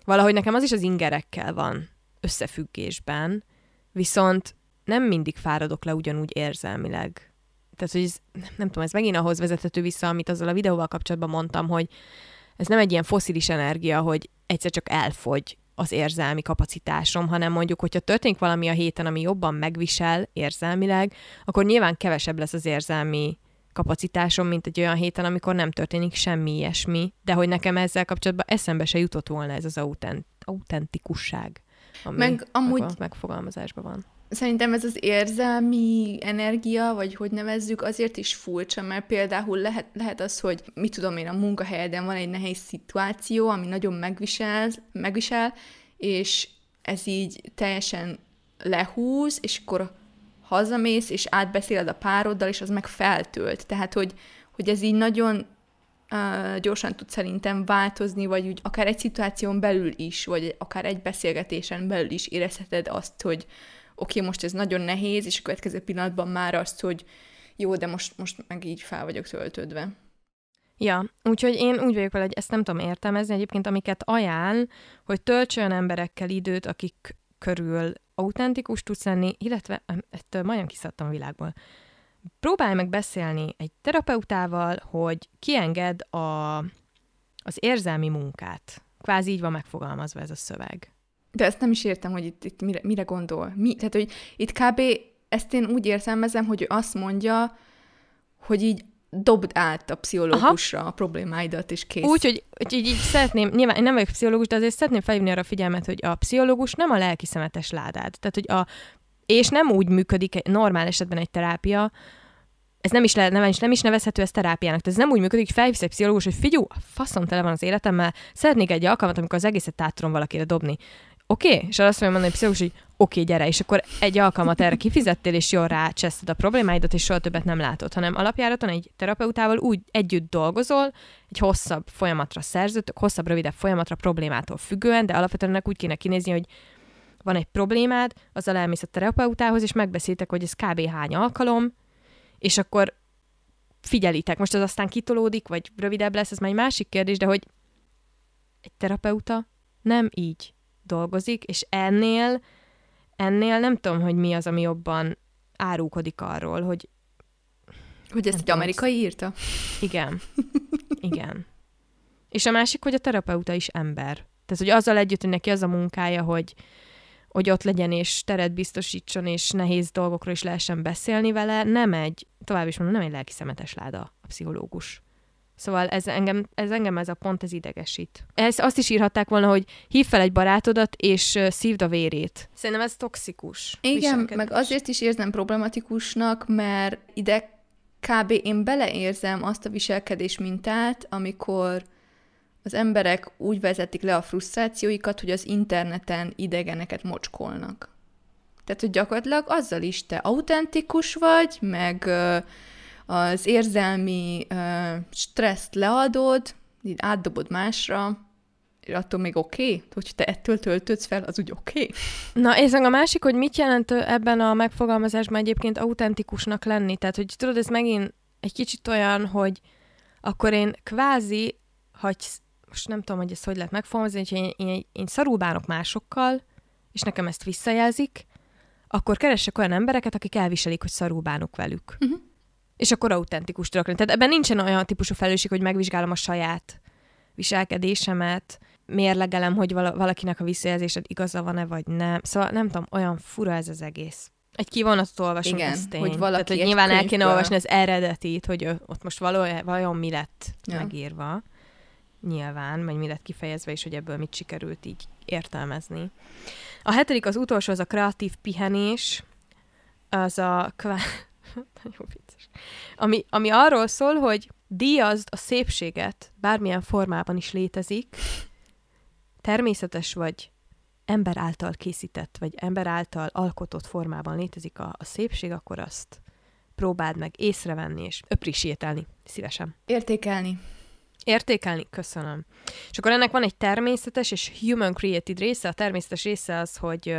valahogy nekem az is az ingerekkel van összefüggésben, viszont nem mindig fáradok le ugyanúgy érzelmileg. Tehát, hogy ez, nem tudom, ez megint ahhoz vezethető vissza, amit azzal a videóval kapcsolatban mondtam, hogy ez nem egy ilyen foszilis energia, hogy egyszer csak elfogy az érzelmi kapacitásom, hanem mondjuk, hogyha történik valami a héten, ami jobban megvisel érzelmileg, akkor nyilván kevesebb lesz az érzelmi kapacitásom, mint egy olyan héten, amikor nem történik semmi ilyesmi, de hogy nekem ezzel kapcsolatban eszembe se jutott volna ez az autent, autentikusság, ami Meg amúgy- meg, megfogalmazásban van. Szerintem ez az érzelmi energia, vagy hogy nevezzük, azért is furcsa, mert például lehet, lehet az, hogy mit tudom én, a munkahelyeden van egy nehéz szituáció, ami nagyon megvisel, megvisel, és ez így teljesen lehúz, és akkor hazamész, és átbeszéled a pároddal, és az meg feltölt. Tehát, hogy, hogy ez így nagyon uh, gyorsan tud szerintem változni, vagy úgy akár egy szituáción belül is, vagy akár egy beszélgetésen belül is érezheted azt, hogy oké, okay, most ez nagyon nehéz, és a következő pillanatban már azt, hogy jó, de most, most meg így fel vagyok töltődve. Ja, úgyhogy én úgy vagyok vele, hogy ezt nem tudom értelmezni. Egyébként, amiket ajánl, hogy tölts olyan emberekkel időt, akik körül autentikus tudsz lenni, illetve ettől majdnem kiszadtam a világból. Próbálj meg beszélni egy terapeutával, hogy kienged a, az érzelmi munkát. Kvázi így van megfogalmazva ez a szöveg. De ezt nem is értem, hogy itt, itt mire, mire gondol. Mi? Tehát, hogy itt kb. ezt én úgy értelmezem, hogy ő azt mondja, hogy így dobd át a pszichológusra Aha. a problémáidat, és kész. Úgy, hogy, hogy így, így szeretném, nyilván én nem vagyok pszichológus, de azért szeretném felhívni arra a figyelmet, hogy a pszichológus nem a lelki szemetes ládád. Tehát, hogy a, és nem úgy működik egy normál esetben egy terápia, ez nem is, le, nem, is, nem is nevezhető ez terápiának. Tehát ez nem úgy működik, hogy felhívsz egy pszichológus, hogy figyú, faszom tele van az életemmel, szeretnék egy alkalmat, amikor az egészet át tudom valakire dobni. Oké? És azt mondja mondani a pszichológus, hogy oké, okay, gyere, és akkor egy alkalmat erre kifizettél, és jól rácseszted a problémáidat, és soha többet nem látod, hanem alapjáraton egy terapeutával úgy együtt dolgozol, egy hosszabb folyamatra szerződtök, hosszabb, rövidebb folyamatra problémától függően, de alapvetően ennek úgy kéne kinézni, hogy van egy problémád, azzal elmész a terapeutához, és megbeszéltek, hogy ez kb. hány alkalom, és akkor figyelitek. Most az aztán kitolódik, vagy rövidebb lesz, ez már egy másik kérdés, de hogy egy terapeuta nem így dolgozik, és ennél, ennél nem tudom, hogy mi az, ami jobban árulkodik arról, hogy Hogy ezt egy tudom, amerikai írta? igen, <laughs> igen. És a másik, hogy a terapeuta is ember. Tehát, hogy azzal együtt, hogy neki az a munkája, hogy, hogy ott legyen és teret biztosítson, és nehéz dolgokról is lehessen beszélni vele, nem egy, tovább is mondom, nem egy lelki szemetes láda a pszichológus. Szóval ez engem, ez engem ez a pont, ez idegesít. Ez azt is írhatták volna, hogy hív fel egy barátodat, és szívd a vérét. Szerintem ez toxikus. Igen, viselkedés. meg azért is érzem problematikusnak, mert ide kb. én beleérzem azt a viselkedés mintát, amikor az emberek úgy vezetik le a frusztrációikat, hogy az interneten idegeneket mocskolnak. Tehát, hogy gyakorlatilag azzal is te autentikus vagy, meg az érzelmi stresszt leadod, így átdobod másra, és attól még oké, okay? hogy te ettől töltödsz fel, az úgy oké. Okay? Na, és a másik, hogy mit jelent ebben a megfogalmazásban egyébként autentikusnak lenni? Tehát, hogy tudod, ez megint egy kicsit olyan, hogy akkor én kvázi, hogy most nem tudom, hogy ezt hogy lehet megfogalmazni, hogy én, én, én szarul bánok másokkal, és nekem ezt visszajelzik, akkor keressek olyan embereket, akik elviselik, hogy szarul bánok velük. Mhm. És akkor autentikus tudok lenni. Tehát ebben nincsen olyan típusú felelősség, hogy megvizsgálom a saját viselkedésemet, mérlegelem, hogy vala- valakinek a visszajelzésed igaza van-e, vagy nem. Szóval nem tudom, olyan fura ez az egész. Egy kivonatot olvasunk, Igen, ez tény. hogy valaki Tehát, hogy egy nyilván el kéne könyvből- olvasni az eredetit, hogy ott most való, vajon mi lett ja. megírva. Nyilván, vagy mi lett kifejezve, és hogy ebből mit sikerült így értelmezni. A hetedik, az utolsó, az a kreatív pihenés, az a kvá... <laughs> Ami, ami arról szól, hogy díjazd a szépséget, bármilyen formában is létezik, természetes vagy ember által készített, vagy ember által alkotott formában létezik a, a szépség, akkor azt próbáld meg észrevenni és appreciate szívesen. Értékelni. Értékelni? Köszönöm. És akkor ennek van egy természetes és human created része. A természetes része az, hogy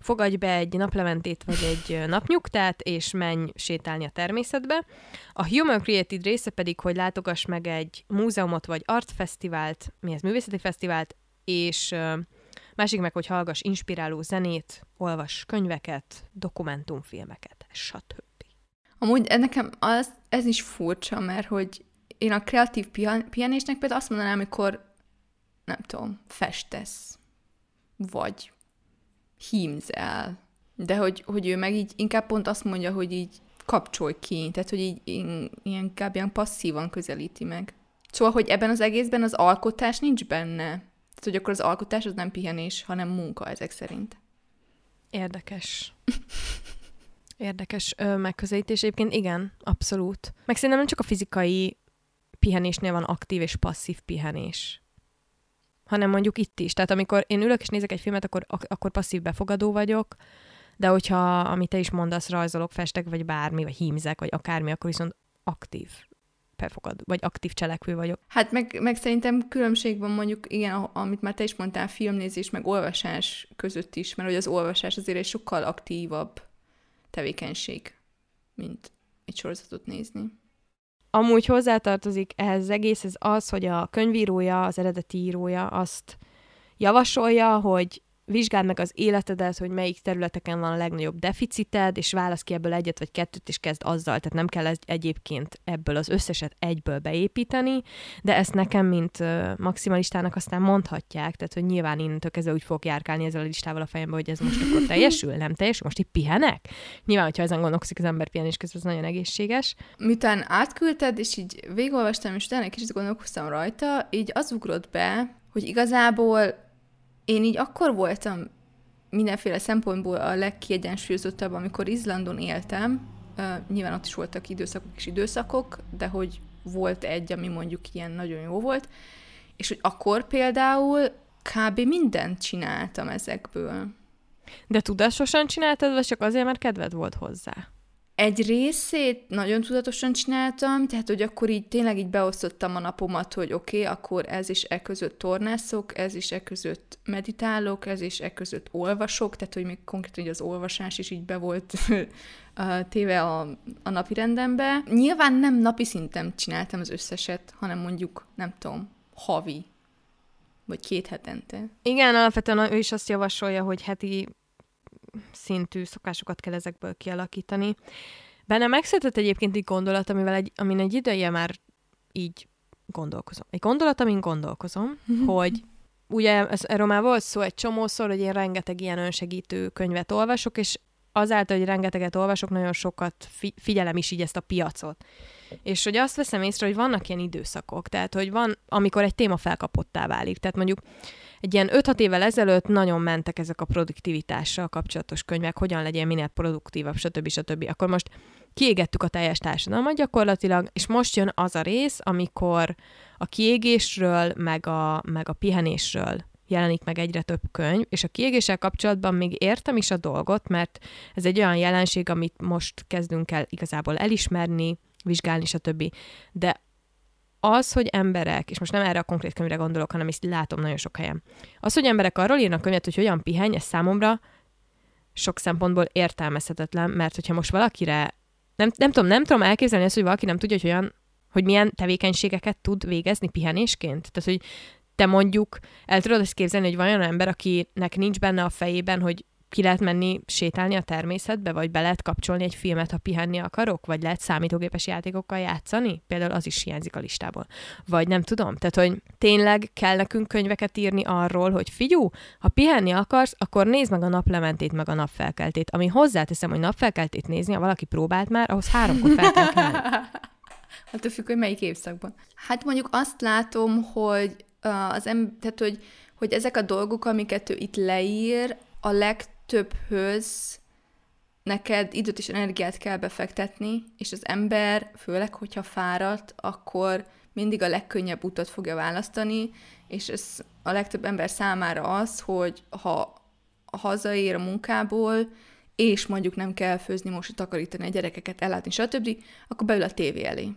fogadj be egy naplementét vagy egy napnyugtát, és menj sétálni a természetbe. A Human Created része pedig, hogy látogass meg egy múzeumot vagy artfesztivált, mi ez, művészeti fesztivált, és másik meg, hogy hallgass inspiráló zenét, olvas könyveket, dokumentumfilmeket, stb. Amúgy nekem az, ez is furcsa, mert hogy én a kreatív pihenésnek például azt mondanám, amikor nem tudom, festesz, vagy hímzel. De hogy, hogy ő meg így inkább pont azt mondja, hogy így kapcsolj ki, tehát hogy így ilyen, inkább ilyen passzívan közelíti meg. Szóval, hogy ebben az egészben az alkotás nincs benne. Tehát, hogy akkor az alkotás az nem pihenés, hanem munka ezek szerint. Érdekes. <laughs> Érdekes ö, megközelítés. Egyébként igen, abszolút. Meg szerintem nem csak a fizikai pihenésnél van aktív és passzív pihenés hanem mondjuk itt is. Tehát amikor én ülök és nézek egy filmet, akkor, akkor passzív befogadó vagyok, de hogyha, amit te is mondasz, rajzolok, festek, vagy bármi, vagy hímzek, vagy akármi, akkor viszont aktív befogadó, vagy aktív cselekvő vagyok. Hát meg, meg szerintem különbség van mondjuk, igen, amit már te is mondtál, filmnézés, meg olvasás között is, mert hogy az olvasás azért egy sokkal aktívabb tevékenység, mint egy sorozatot nézni. Amúgy hozzátartozik ehhez az egészhez az, hogy a könyvírója, az eredeti írója azt javasolja, hogy vizsgáld meg az életedet, hogy melyik területeken van a legnagyobb deficited, és válasz ki ebből egyet vagy kettőt, és kezd azzal. Tehát nem kell egyébként ebből az összeset egyből beépíteni, de ezt nekem, mint maximalistának aztán mondhatják, tehát hogy nyilván innentől kezdve úgy fog járkálni ezzel a listával a fejembe, hogy ez most akkor teljesül, nem teljesül, most itt pihenek? Nyilván, hogyha ezen gondolkozik az ember pihenés közben, ez nagyon egészséges. Miután átküldted, és így végigolvastam, és utána egy kicsit gondolkoztam rajta, így az ugrott be, hogy igazából én így akkor voltam mindenféle szempontból a legkiegyensúlyozottabb, amikor Izlandon éltem. Uh, nyilván ott is voltak időszakok és időszakok, de hogy volt egy, ami mondjuk ilyen nagyon jó volt, és hogy akkor például kb. mindent csináltam ezekből. De tudásosan csináltad, vagy csak azért, mert kedved volt hozzá? Egy részét nagyon tudatosan csináltam, tehát hogy akkor így tényleg így beosztottam a napomat, hogy oké, okay, akkor ez is e között tornászok, ez is e között meditálok, ez is e között olvasok, tehát hogy még konkrétan az olvasás is így be volt <laughs> téve a, a napi rendembe. Nyilván nem napi szinten csináltam az összeset, hanem mondjuk, nem tudom, havi, vagy két hetente. Igen, alapvetően ő is azt javasolja, hogy heti szintű szokásokat kell ezekből kialakítani. Benne megszületett egyébként egy gondolat, amivel egy, amin egy ideje már így gondolkozom. Egy gondolat, amin gondolkozom, hogy ugye ez, erről már volt szó egy csomószor, hogy én rengeteg ilyen önsegítő könyvet olvasok, és azáltal, hogy rengeteget olvasok, nagyon sokat fi- figyelem is így ezt a piacot. És hogy azt veszem észre, hogy vannak ilyen időszakok, tehát hogy van, amikor egy téma felkapottá válik. Tehát mondjuk egy ilyen 5-6 évvel ezelőtt nagyon mentek ezek a produktivitással kapcsolatos könyvek, hogyan legyen minél produktívabb, stb. stb. Akkor most kiégettük a teljes társadalmat gyakorlatilag, és most jön az a rész, amikor a kiégésről, meg a, meg a pihenésről jelenik meg egyre több könyv, és a kiégéssel kapcsolatban még értem is a dolgot, mert ez egy olyan jelenség, amit most kezdünk el igazából elismerni, vizsgálni, stb. De az, hogy emberek, és most nem erre a konkrét könyvre gondolok, hanem ezt látom nagyon sok helyen, az, hogy emberek arról írnak könyvet, hogy hogyan pihenj, ez számomra sok szempontból értelmezhetetlen, mert hogyha most valakire, nem, nem, tudom, nem tudom elképzelni ezt, hogy valaki nem tudja, hogy olyan, hogy milyen tevékenységeket tud végezni pihenésként. Tehát, hogy te mondjuk el tudod ezt képzelni, hogy van olyan ember, akinek nincs benne a fejében, hogy ki lehet menni sétálni a természetbe, vagy be lehet kapcsolni egy filmet, ha pihenni akarok, vagy lehet számítógépes játékokkal játszani? Például az is hiányzik a listából. Vagy nem tudom. Tehát, hogy tényleg kell nekünk könyveket írni arról, hogy figyú, ha pihenni akarsz, akkor nézd meg a naplementét, meg a napfelkeltét. Ami hozzáteszem, hogy napfelkeltét nézni, ha valaki próbált már, ahhoz háromkor fel kell kelni. <laughs> Hát függ, hogy melyik évszakban. Hát mondjuk azt látom, hogy az em- tehát, hogy, hogy ezek a dolgok, amiket ő itt leír, a legtöbbhöz neked időt és energiát kell befektetni, és az ember, főleg, hogyha fáradt, akkor mindig a legkönnyebb utat fogja választani, és ez a legtöbb ember számára az, hogy ha hazaér a munkából, és mondjuk nem kell főzni, most takarítani a gyerekeket, ellátni, stb., akkor beül a tévé elé.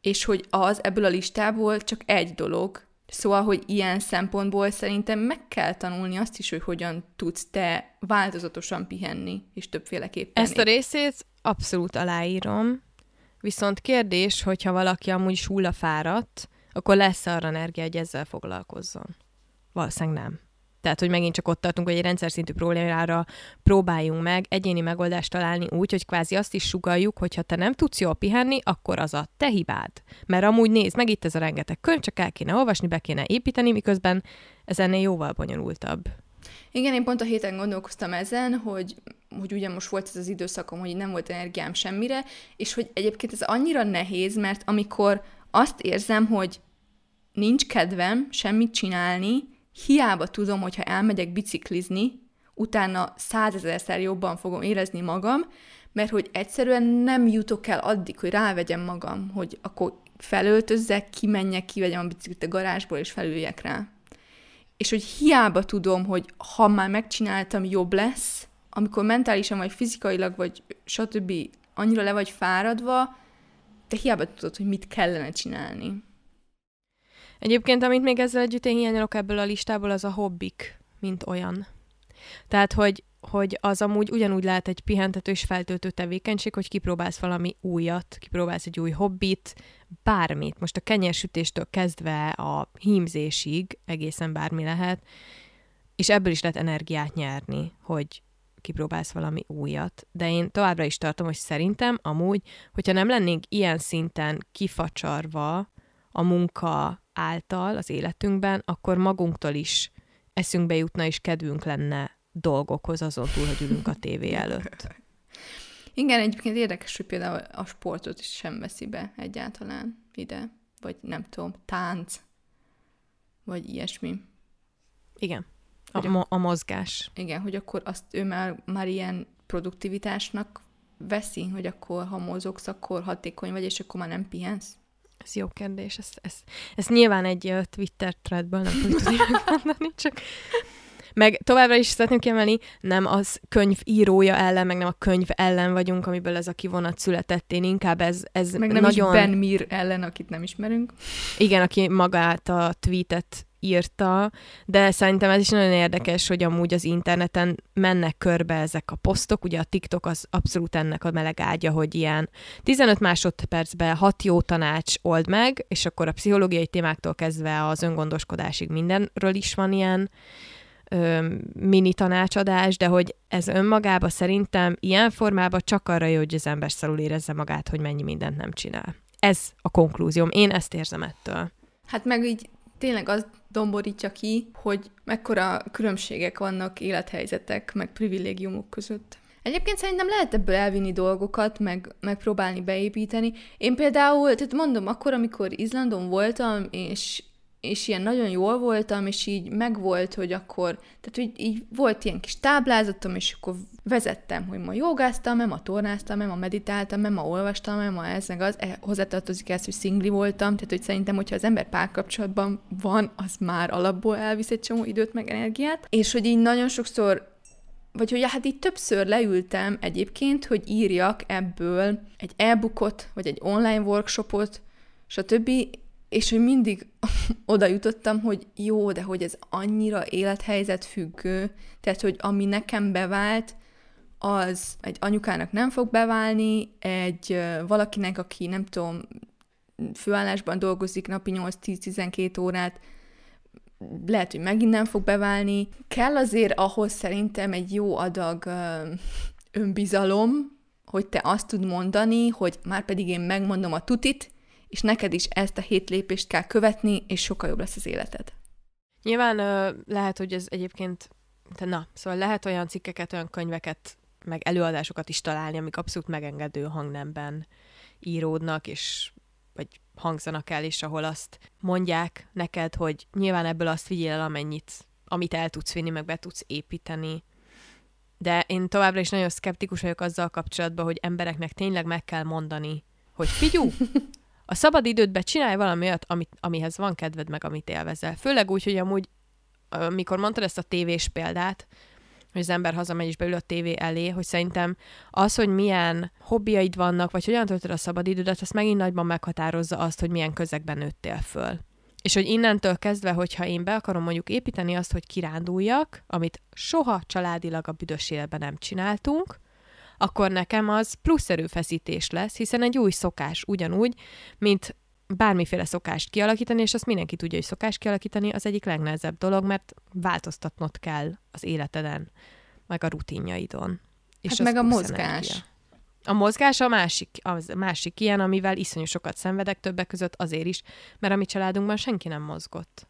És hogy az ebből a listából csak egy dolog, Szóval, hogy ilyen szempontból szerintem meg kell tanulni azt is, hogy hogyan tudsz te változatosan pihenni, és többféleképpen. Ezt a részét abszolút aláírom, viszont kérdés, hogyha valaki amúgy is hullafáradt, akkor lesz arra energia, hogy ezzel foglalkozzon. Valószínűleg nem. Tehát, hogy megint csak ott tartunk, hogy egy rendszer szintű problémára próbáljunk meg egyéni megoldást találni úgy, hogy kvázi azt is sugaljuk, hogy ha te nem tudsz jól pihenni, akkor az a te hibád. Mert amúgy nézd meg, itt ez a rengeteg könyv, csak el kéne olvasni, be kéne építeni, miközben ez ennél jóval bonyolultabb. Igen, én pont a héten gondolkoztam ezen, hogy, hogy ugye most volt ez az időszakom, hogy nem volt energiám semmire, és hogy egyébként ez annyira nehéz, mert amikor azt érzem, hogy nincs kedvem semmit csinálni, hiába tudom, hogy ha elmegyek biciklizni, utána százezerszer jobban fogom érezni magam, mert hogy egyszerűen nem jutok el addig, hogy rávegyem magam, hogy akkor felöltözzek, kimenjek, kivegyem a biciklit a garázsból, és felüljek rá. És hogy hiába tudom, hogy ha már megcsináltam, jobb lesz, amikor mentálisan vagy fizikailag, vagy stb. annyira le vagy fáradva, te hiába tudod, hogy mit kellene csinálni. Egyébként, amit még ezzel együtt én hiányolok ebből a listából, az a hobbik, mint olyan. Tehát, hogy, hogy az amúgy ugyanúgy lehet egy pihentető és feltöltő tevékenység, hogy kipróbálsz valami újat, kipróbálsz egy új hobbit, bármit. Most a kenyersütéstől kezdve a hímzésig egészen bármi lehet, és ebből is lehet energiát nyerni, hogy kipróbálsz valami újat. De én továbbra is tartom, hogy szerintem amúgy, hogyha nem lennénk ilyen szinten kifacsarva a munka által az életünkben, akkor magunktól is eszünkbe jutna, és kedvünk lenne dolgokhoz, azon túl, hogy ülünk a tévé <laughs> előtt. Igen, egyébként érdekes, hogy például a sportot is sem veszi be egyáltalán ide, vagy nem tudom, tánc, vagy ilyesmi. Igen, a, mo- a mozgás. Igen, hogy akkor azt ő már, már ilyen produktivitásnak veszi, hogy akkor ha mozogsz, akkor hatékony vagy, és akkor már nem pihensz. Ez jó kérdés. Ezt, ezt, ezt nyilván egy Twitter threadből nem fogjuk tudni <laughs> megmondani, csak meg továbbra is szeretném kiemelni, nem az könyv írója ellen, meg nem a könyv ellen vagyunk, amiből ez a kivonat született. Én inkább ez, ez meg nem nagyon... is Ben Mir ellen, akit nem ismerünk. Igen, aki magát a tweetet írta, de szerintem ez is nagyon érdekes, hogy amúgy az interneten mennek körbe ezek a posztok, ugye a TikTok az abszolút ennek a meleg ágya, hogy ilyen 15 másodpercben hat jó tanács old meg, és akkor a pszichológiai témáktól kezdve az öngondoskodásig mindenről is van ilyen mini tanácsadás, de hogy ez önmagában szerintem ilyen formában csak arra jó, hogy az ember szalul érezze magát, hogy mennyi mindent nem csinál. Ez a konklúzióm. Én ezt érzem ettől. Hát meg így tényleg az domborítja ki, hogy mekkora különbségek vannak élethelyzetek, meg privilégiumok között. Egyébként szerintem lehet ebből elvinni dolgokat, meg, meg próbálni beépíteni. Én például, tehát mondom, akkor, amikor Izlandon voltam, és és ilyen nagyon jól voltam, és így megvolt, hogy akkor, tehát így, így volt ilyen kis táblázatom, és akkor vezettem, hogy ma jogáztam, ma tornáztam, ma meditáltam, ma olvastam, ma ez meg az, e, hozzátartozik ez, hogy szingli voltam, tehát hogy szerintem, hogyha az ember párkapcsolatban van, az már alapból elvisz egy csomó időt, meg energiát, és hogy így nagyon sokszor vagy hogy hát így többször leültem egyébként, hogy írjak ebből egy e-bookot, vagy egy online workshopot, stb., és hogy mindig <laughs> oda jutottam, hogy jó, de hogy ez annyira élethelyzet függő, tehát, hogy ami nekem bevált, az egy anyukának nem fog beválni, egy valakinek, aki nem tudom, főállásban dolgozik napi 8-10-12 órát, lehet, hogy megint nem fog beválni. Kell azért ahhoz szerintem egy jó adag önbizalom, hogy te azt tud mondani, hogy már pedig én megmondom a tutit, és neked is ezt a hét lépést kell követni, és sokkal jobb lesz az életed. Nyilván lehet, hogy ez egyébként, de na, szóval lehet olyan cikkeket, olyan könyveket, meg előadásokat is találni, amik abszolút megengedő hangnemben íródnak, és vagy hangzanak el, és ahol azt mondják neked, hogy nyilván ebből azt vigyél el, amennyit amit el tudsz vinni, meg be tudsz építeni. De én továbbra is nagyon szkeptikus vagyok azzal kapcsolatban, hogy embereknek tényleg meg kell mondani, hogy figyú, <laughs> a szabad idődben csinálj valami olyat, amit, amihez van kedved, meg amit élvezel. Főleg úgy, hogy amúgy, amikor mondtad ezt a tévés példát, hogy az ember hazamegy és beül a tévé elé, hogy szerintem az, hogy milyen hobbiaid vannak, vagy hogyan töltöd a szabadidődet, az megint nagyban meghatározza azt, hogy milyen közegben nőttél föl. És hogy innentől kezdve, hogyha én be akarom mondjuk építeni azt, hogy kiránduljak, amit soha családilag a büdös életben nem csináltunk, akkor nekem az plusz erőfeszítés lesz, hiszen egy új szokás ugyanúgy, mint bármiféle szokást kialakítani, és azt mindenki tudja, hogy szokás kialakítani az egyik legnehezebb dolog, mert változtatnod kell az életeden, meg a rutinjaidon. És hát meg a mozgás. Energia. A mozgás a másik, az másik ilyen, amivel iszonyú sokat szenvedek többek között azért is, mert a mi családunkban senki nem mozgott.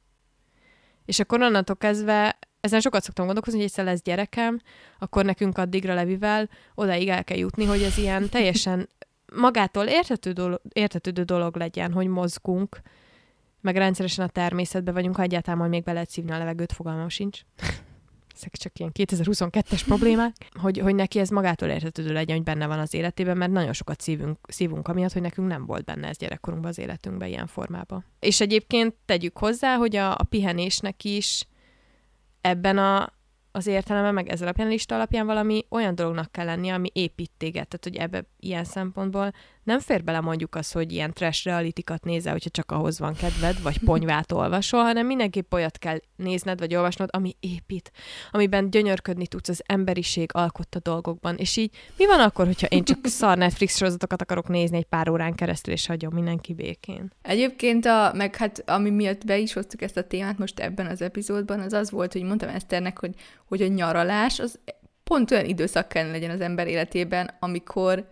És akkor onnantól kezdve ezen sokat szoktam gondolkozni, hogy egyszer lesz gyerekem, akkor nekünk addigra Levivel odaig el kell jutni, hogy ez ilyen teljesen magától értető dolog, értetődő dolog legyen, hogy mozgunk, meg rendszeresen a természetben vagyunk, ha egyáltalán majd még be lehet szívni a levegőt, fogalmam sincs. <laughs> Ezek csak ilyen 2022-es problémák, hogy, hogy neki ez magától értetődő legyen, hogy benne van az életében, mert nagyon sokat szívunk, szívunk amiatt, hogy nekünk nem volt benne ez gyerekkorunkban az életünkben ilyen formában. És egyébként tegyük hozzá, hogy a, a pihenésnek is ebben a, az értelemben, meg ez alapján a lista alapján valami olyan dolognak kell lenni, ami épít téged. Tehát, hogy ebbe ilyen szempontból nem fér bele mondjuk az, hogy ilyen trash realitikat nézel, hogyha csak ahhoz van kedved, vagy ponyvát <laughs> olvasol, hanem mindenképp olyat kell nézned, vagy olvasnod, ami épít, amiben gyönyörködni tudsz az emberiség alkotta dolgokban. És így mi van akkor, hogyha én csak <laughs> szar Netflix sorozatokat akarok nézni egy pár órán keresztül, és hagyom mindenki békén? Egyébként, a, meg hát ami miatt be is hoztuk ezt a témát most ebben az epizódban, az az volt, hogy mondtam Eszternek, hogy, hogy a nyaralás az pont olyan időszak kellene legyen az ember életében, amikor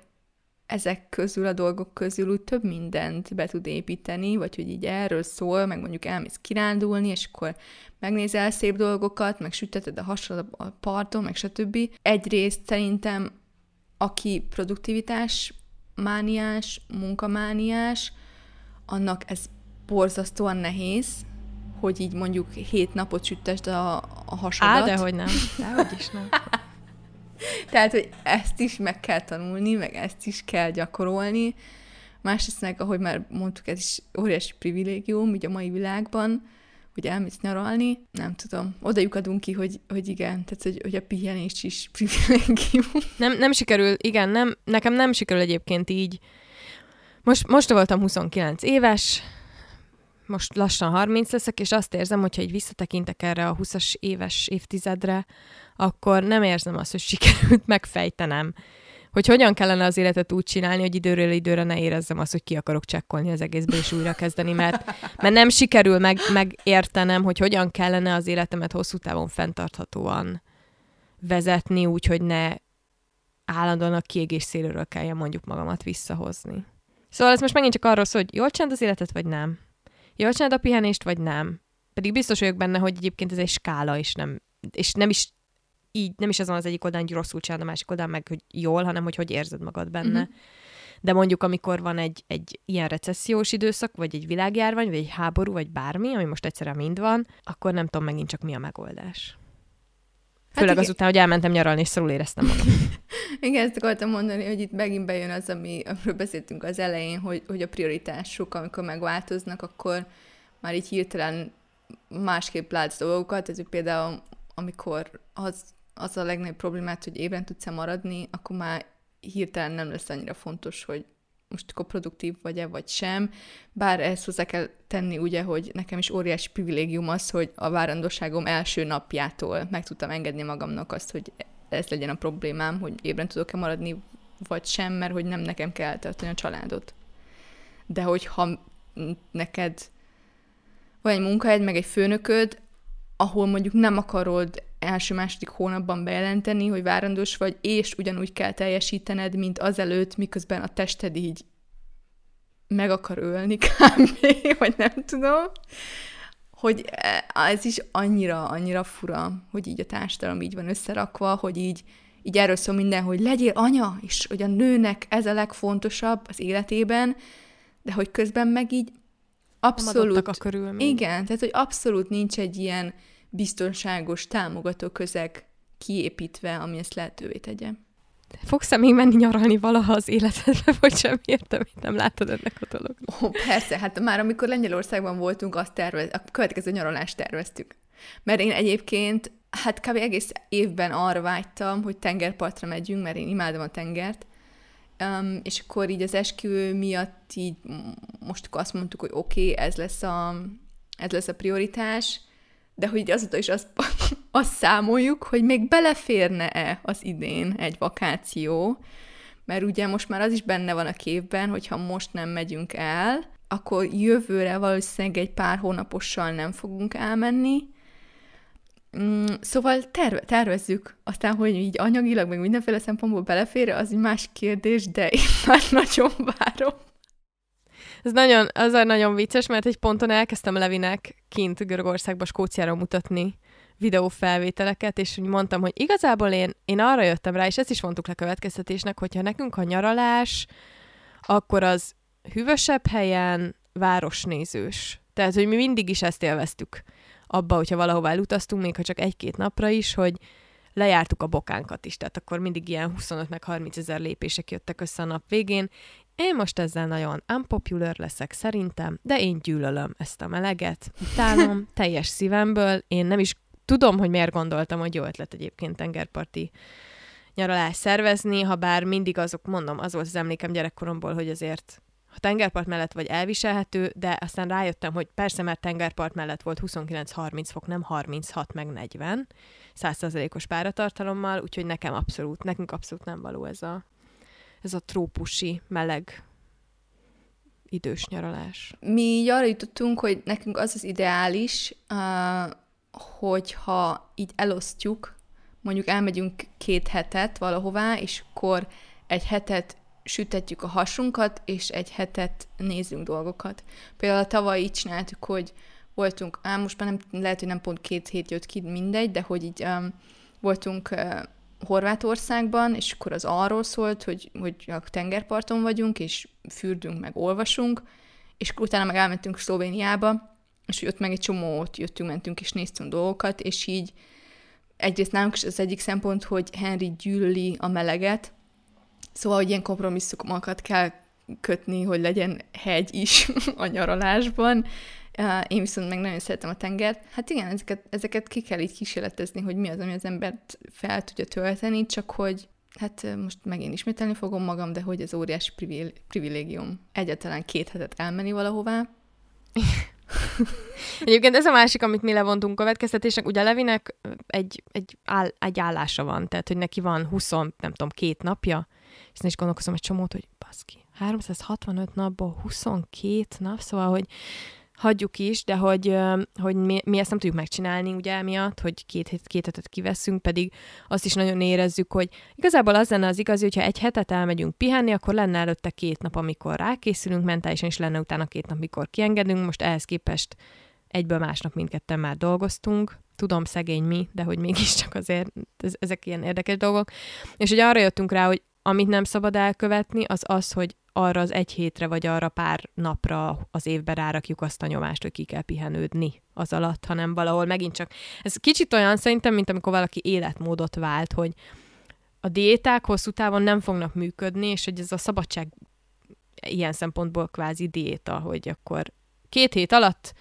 ezek közül, a dolgok közül úgy több mindent be tud építeni, vagy hogy így erről szól, meg mondjuk elmész kirándulni, és akkor megnézel szép dolgokat, meg süteted a hasad a parton, meg stb. Egyrészt szerintem, aki produktivitás mániás, munkamániás, annak ez borzasztóan nehéz, hogy így mondjuk hét napot süttesd a, a hasadat. Á, dehogy nem. Dehogy is nem. <laughs> <laughs> Tehát, hogy ezt is meg kell tanulni, meg ezt is kell gyakorolni. Másrészt meg, ahogy már mondtuk, ez is óriási privilégium ugye a mai világban, hogy elmész nyaralni, nem tudom, oda adunk ki, hogy, hogy igen, tehát hogy, hogy a pihenés is <laughs> privilégium. Nem, nem sikerül, igen, nem, nekem nem sikerül egyébként így. Most, most voltam 29 éves, most lassan 30 leszek, és azt érzem, hogyha így visszatekintek erre a 20-as éves évtizedre, akkor nem érzem azt, hogy sikerült megfejtenem, hogy hogyan kellene az életet úgy csinálni, hogy időről időre ne érezzem azt, hogy ki akarok csekkolni az egészbe és újra kezdeni, mert, mert nem sikerül meg, megértenem, hogy hogyan kellene az életemet hosszú távon fenntarthatóan vezetni, úgyhogy ne állandóan a kiégés szélről kelljen mondjuk magamat visszahozni. Szóval ez most megint csak arról szól, hogy jól csináld az életet, vagy nem. Jól csináld a pihenést, vagy nem. Pedig biztos vagyok benne, hogy egyébként ez egy skála, és nem, és nem is így, nem is azon az egyik oldalon, hogy rosszul csinálod, a másik oldalon meg, hogy jól, hanem hogy hogy érzed magad benne. Uh-huh. De mondjuk, amikor van egy, egy ilyen recessziós időszak, vagy egy világjárvány, vagy egy háború, vagy bármi, ami most egyszerűen mind van, akkor nem tudom megint csak mi a megoldás. Hát Főleg igen. azután, hogy elmentem nyaralni, és szarul éreztem magam. <laughs> igen, ezt akartam mondani, hogy itt megint bejön az, ami, amiről beszéltünk az elején, hogy, hogy a prioritások, amikor megváltoznak, akkor már így hirtelen másképp látsz dolgokat, ez például amikor az az a legnagyobb problémát, hogy ébren tudsz-e maradni, akkor már hirtelen nem lesz annyira fontos, hogy most akkor produktív vagy-e, vagy sem. Bár ezt hozzá kell tenni, ugye, hogy nekem is óriási privilégium az, hogy a várandóságom első napjától meg tudtam engedni magamnak azt, hogy ez legyen a problémám, hogy ébren tudok-e maradni, vagy sem, mert hogy nem nekem kell tartani a családot. De hogyha neked van egy munkahelyed, meg egy főnököd, ahol mondjuk nem akarod első-második hónapban bejelenteni, hogy várandós vagy, és ugyanúgy kell teljesítened, mint azelőtt, miközben a tested így meg akar ölni kb. <laughs> vagy nem tudom, hogy ez is annyira, annyira fura, hogy így a társadalom így van összerakva, hogy így, így erről szól minden, hogy legyél anya, és hogy a nőnek ez a legfontosabb az életében, de hogy közben meg így abszolút... a körülmény. Igen, tehát hogy abszolút nincs egy ilyen biztonságos, támogató közeg kiépítve, ami ezt lehetővé tegye. Fogsz-e még menni nyaralni valaha az életedbe, vagy sem értem, hogy nem látod ennek a dolognak? Ó, persze, hát már amikor Lengyelországban voltunk, azt tervez, a következő nyaralást terveztük. Mert én egyébként, hát kb. egész évben arra vágytam, hogy tengerpartra megyünk, mert én imádom a tengert, Um, és akkor így az esküvő miatt így most akkor azt mondtuk, hogy oké, okay, ez lesz a, ez lesz a prioritás, de hogy azóta is azt, <laughs> azt számoljuk, hogy még beleférne-e az idén egy vakáció, mert ugye most már az is benne van a képben, hogyha most nem megyünk el, akkor jövőre valószínűleg egy pár hónapossal nem fogunk elmenni, Mm, szóval terve, tervezzük. Aztán, hogy így anyagilag, meg mindenféle szempontból belefér, az egy más kérdés, de én <laughs> már nagyon várom. Ez nagyon, az nagyon vicces, mert egy ponton elkezdtem Levinek kint Görögországba, Skóciára mutatni videófelvételeket, és úgy mondtam, hogy igazából én, én arra jöttem rá, és ezt is mondtuk le következtetésnek, hogyha nekünk a nyaralás, akkor az hűvösebb helyen városnézős. Tehát, hogy mi mindig is ezt élveztük abba, hogyha valahova elutaztunk, még ha csak egy-két napra is, hogy lejártuk a bokánkat is, tehát akkor mindig ilyen 25 meg 30 ezer lépések jöttek össze a nap végén. Én most ezzel nagyon unpopular leszek szerintem, de én gyűlölöm ezt a meleget, utálom <laughs> teljes szívemből, én nem is tudom, hogy miért gondoltam, hogy jó ötlet egyébként tengerparti nyaralás szervezni, ha bár mindig azok, mondom, az volt az emlékem gyerekkoromból, hogy azért a tengerpart mellett vagy elviselhető, de aztán rájöttem, hogy persze, mert tengerpart mellett volt 29-30 fok, nem 36 meg 40, 100%-os páratartalommal, úgyhogy nekem abszolút, nekünk abszolút nem való ez a, ez a trópusi, meleg idős nyaralás. Mi így arra jutottunk, hogy nekünk az az ideális, hogyha így elosztjuk, mondjuk elmegyünk két hetet valahová, és akkor egy hetet sütetjük a hasunkat, és egy hetet nézünk dolgokat. Például tavaly így csináltuk, hogy voltunk, á, most már nem, lehet, hogy nem pont két hét jött ki, mindegy, de hogy így um, voltunk uh, Horvátországban, és akkor az arról szólt, hogy, hogy a tengerparton vagyunk, és fürdünk, meg olvasunk, és utána meg elmentünk Szlovéniába, és ott meg egy csomót jöttünk, mentünk, és néztünk dolgokat, és így egyrészt nálunk is az egyik szempont, hogy Henry gyűlöli a meleget, Szóval, hogy ilyen kompromisszumokat kell kötni, hogy legyen hegy is <laughs> a nyaralásban. Én viszont meg nagyon szeretem a tengert. Hát igen, ezeket, ezeket ki kell így kísérletezni, hogy mi az, ami az embert fel tudja tölteni, csak hogy hát most megint ismételni fogom magam, de hogy ez óriási privilégium. Egyáltalán két hetet elmenni valahová. <laughs> Egyébként ez a másik, amit mi levontunk következtetésnek, ugye Levinek egy, egy, áll, egy állása van, tehát hogy neki van 20, nem tudom, két napja, és is gondolkozom egy csomót, hogy baszki, 365 napból 22 nap, szóval, hogy hagyjuk is, de hogy, hogy mi, mi ezt nem tudjuk megcsinálni, ugye emiatt, hogy két, hét, két hetet kiveszünk, pedig azt is nagyon érezzük, hogy igazából az lenne az igazi, hogyha egy hetet elmegyünk pihenni, akkor lenne előtte két nap, amikor rákészülünk mentálisan, és lenne utána két nap, amikor kiengedünk. Most ehhez képest egyből másnap mindketten már dolgoztunk, tudom, szegény mi, de hogy mégiscsak azért ez, ezek ilyen érdekes dolgok. És hogy arra jöttünk rá, hogy amit nem szabad elkövetni, az az, hogy arra az egy hétre, vagy arra pár napra az évben rárakjuk azt a nyomást, hogy ki kell pihenődni az alatt, hanem valahol megint csak... Ez kicsit olyan szerintem, mint amikor valaki életmódot vált, hogy a diéták hosszú távon nem fognak működni, és hogy ez a szabadság ilyen szempontból kvázi diéta, hogy akkor két hét alatt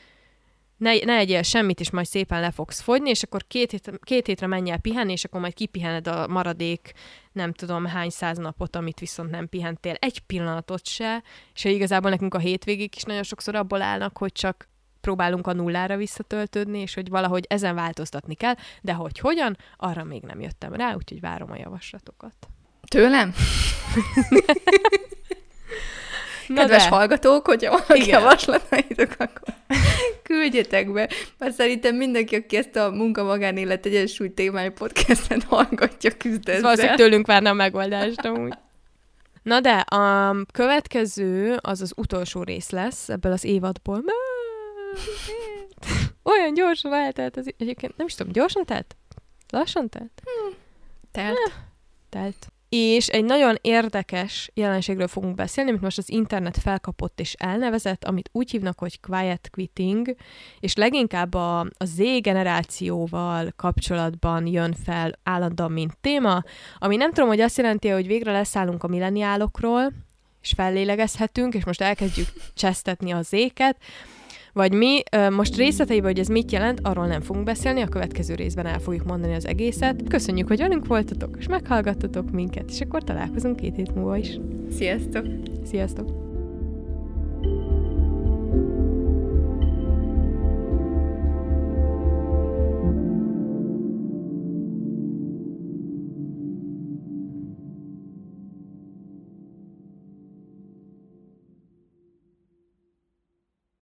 ne, ne egyél semmit, és majd szépen le fogsz fogyni, és akkor két, hét, két hétre menj el pihenni, és akkor majd kipihened a maradék nem tudom hány száz napot, amit viszont nem pihentél. Egy pillanatot se, és igazából nekünk a hétvégék is nagyon sokszor abból állnak, hogy csak próbálunk a nullára visszatöltődni, és hogy valahogy ezen változtatni kell, de hogy hogyan, arra még nem jöttem rá, úgyhogy várom a javaslatokat. Tőlem? <laughs> Na Kedves de. hallgatók, hogyha vannak javaslataitok, akkor küldjetek be. Mert szerintem mindenki, aki ezt a munka-magánélet egyensúly témájú podcastet hallgatja, küzd ezzel. Valószínűleg tőlünk várna a megoldást amúgy. Na de, a következő az az utolsó rész lesz ebből az évadból. Olyan gyorsan eltelt az... Egyébként nem is tudom, gyorsan telt? Lassan telt? Hmm. Telt. Telt. És egy nagyon érdekes jelenségről fogunk beszélni, amit most az internet felkapott és elnevezett, amit úgy hívnak, hogy quiet quitting, és leginkább a, a Z generációval kapcsolatban jön fel állandóan, mint téma, ami nem tudom, hogy azt jelenti, hogy végre leszállunk a milleniálokról, és fellélegezhetünk, és most elkezdjük csesztetni az éket, vagy mi. Most részleteiben, hogy ez mit jelent, arról nem fogunk beszélni, a következő részben el fogjuk mondani az egészet. Köszönjük, hogy velünk voltatok, és meghallgattatok minket, és akkor találkozunk két hét múlva is. Sziasztok! Sziasztok!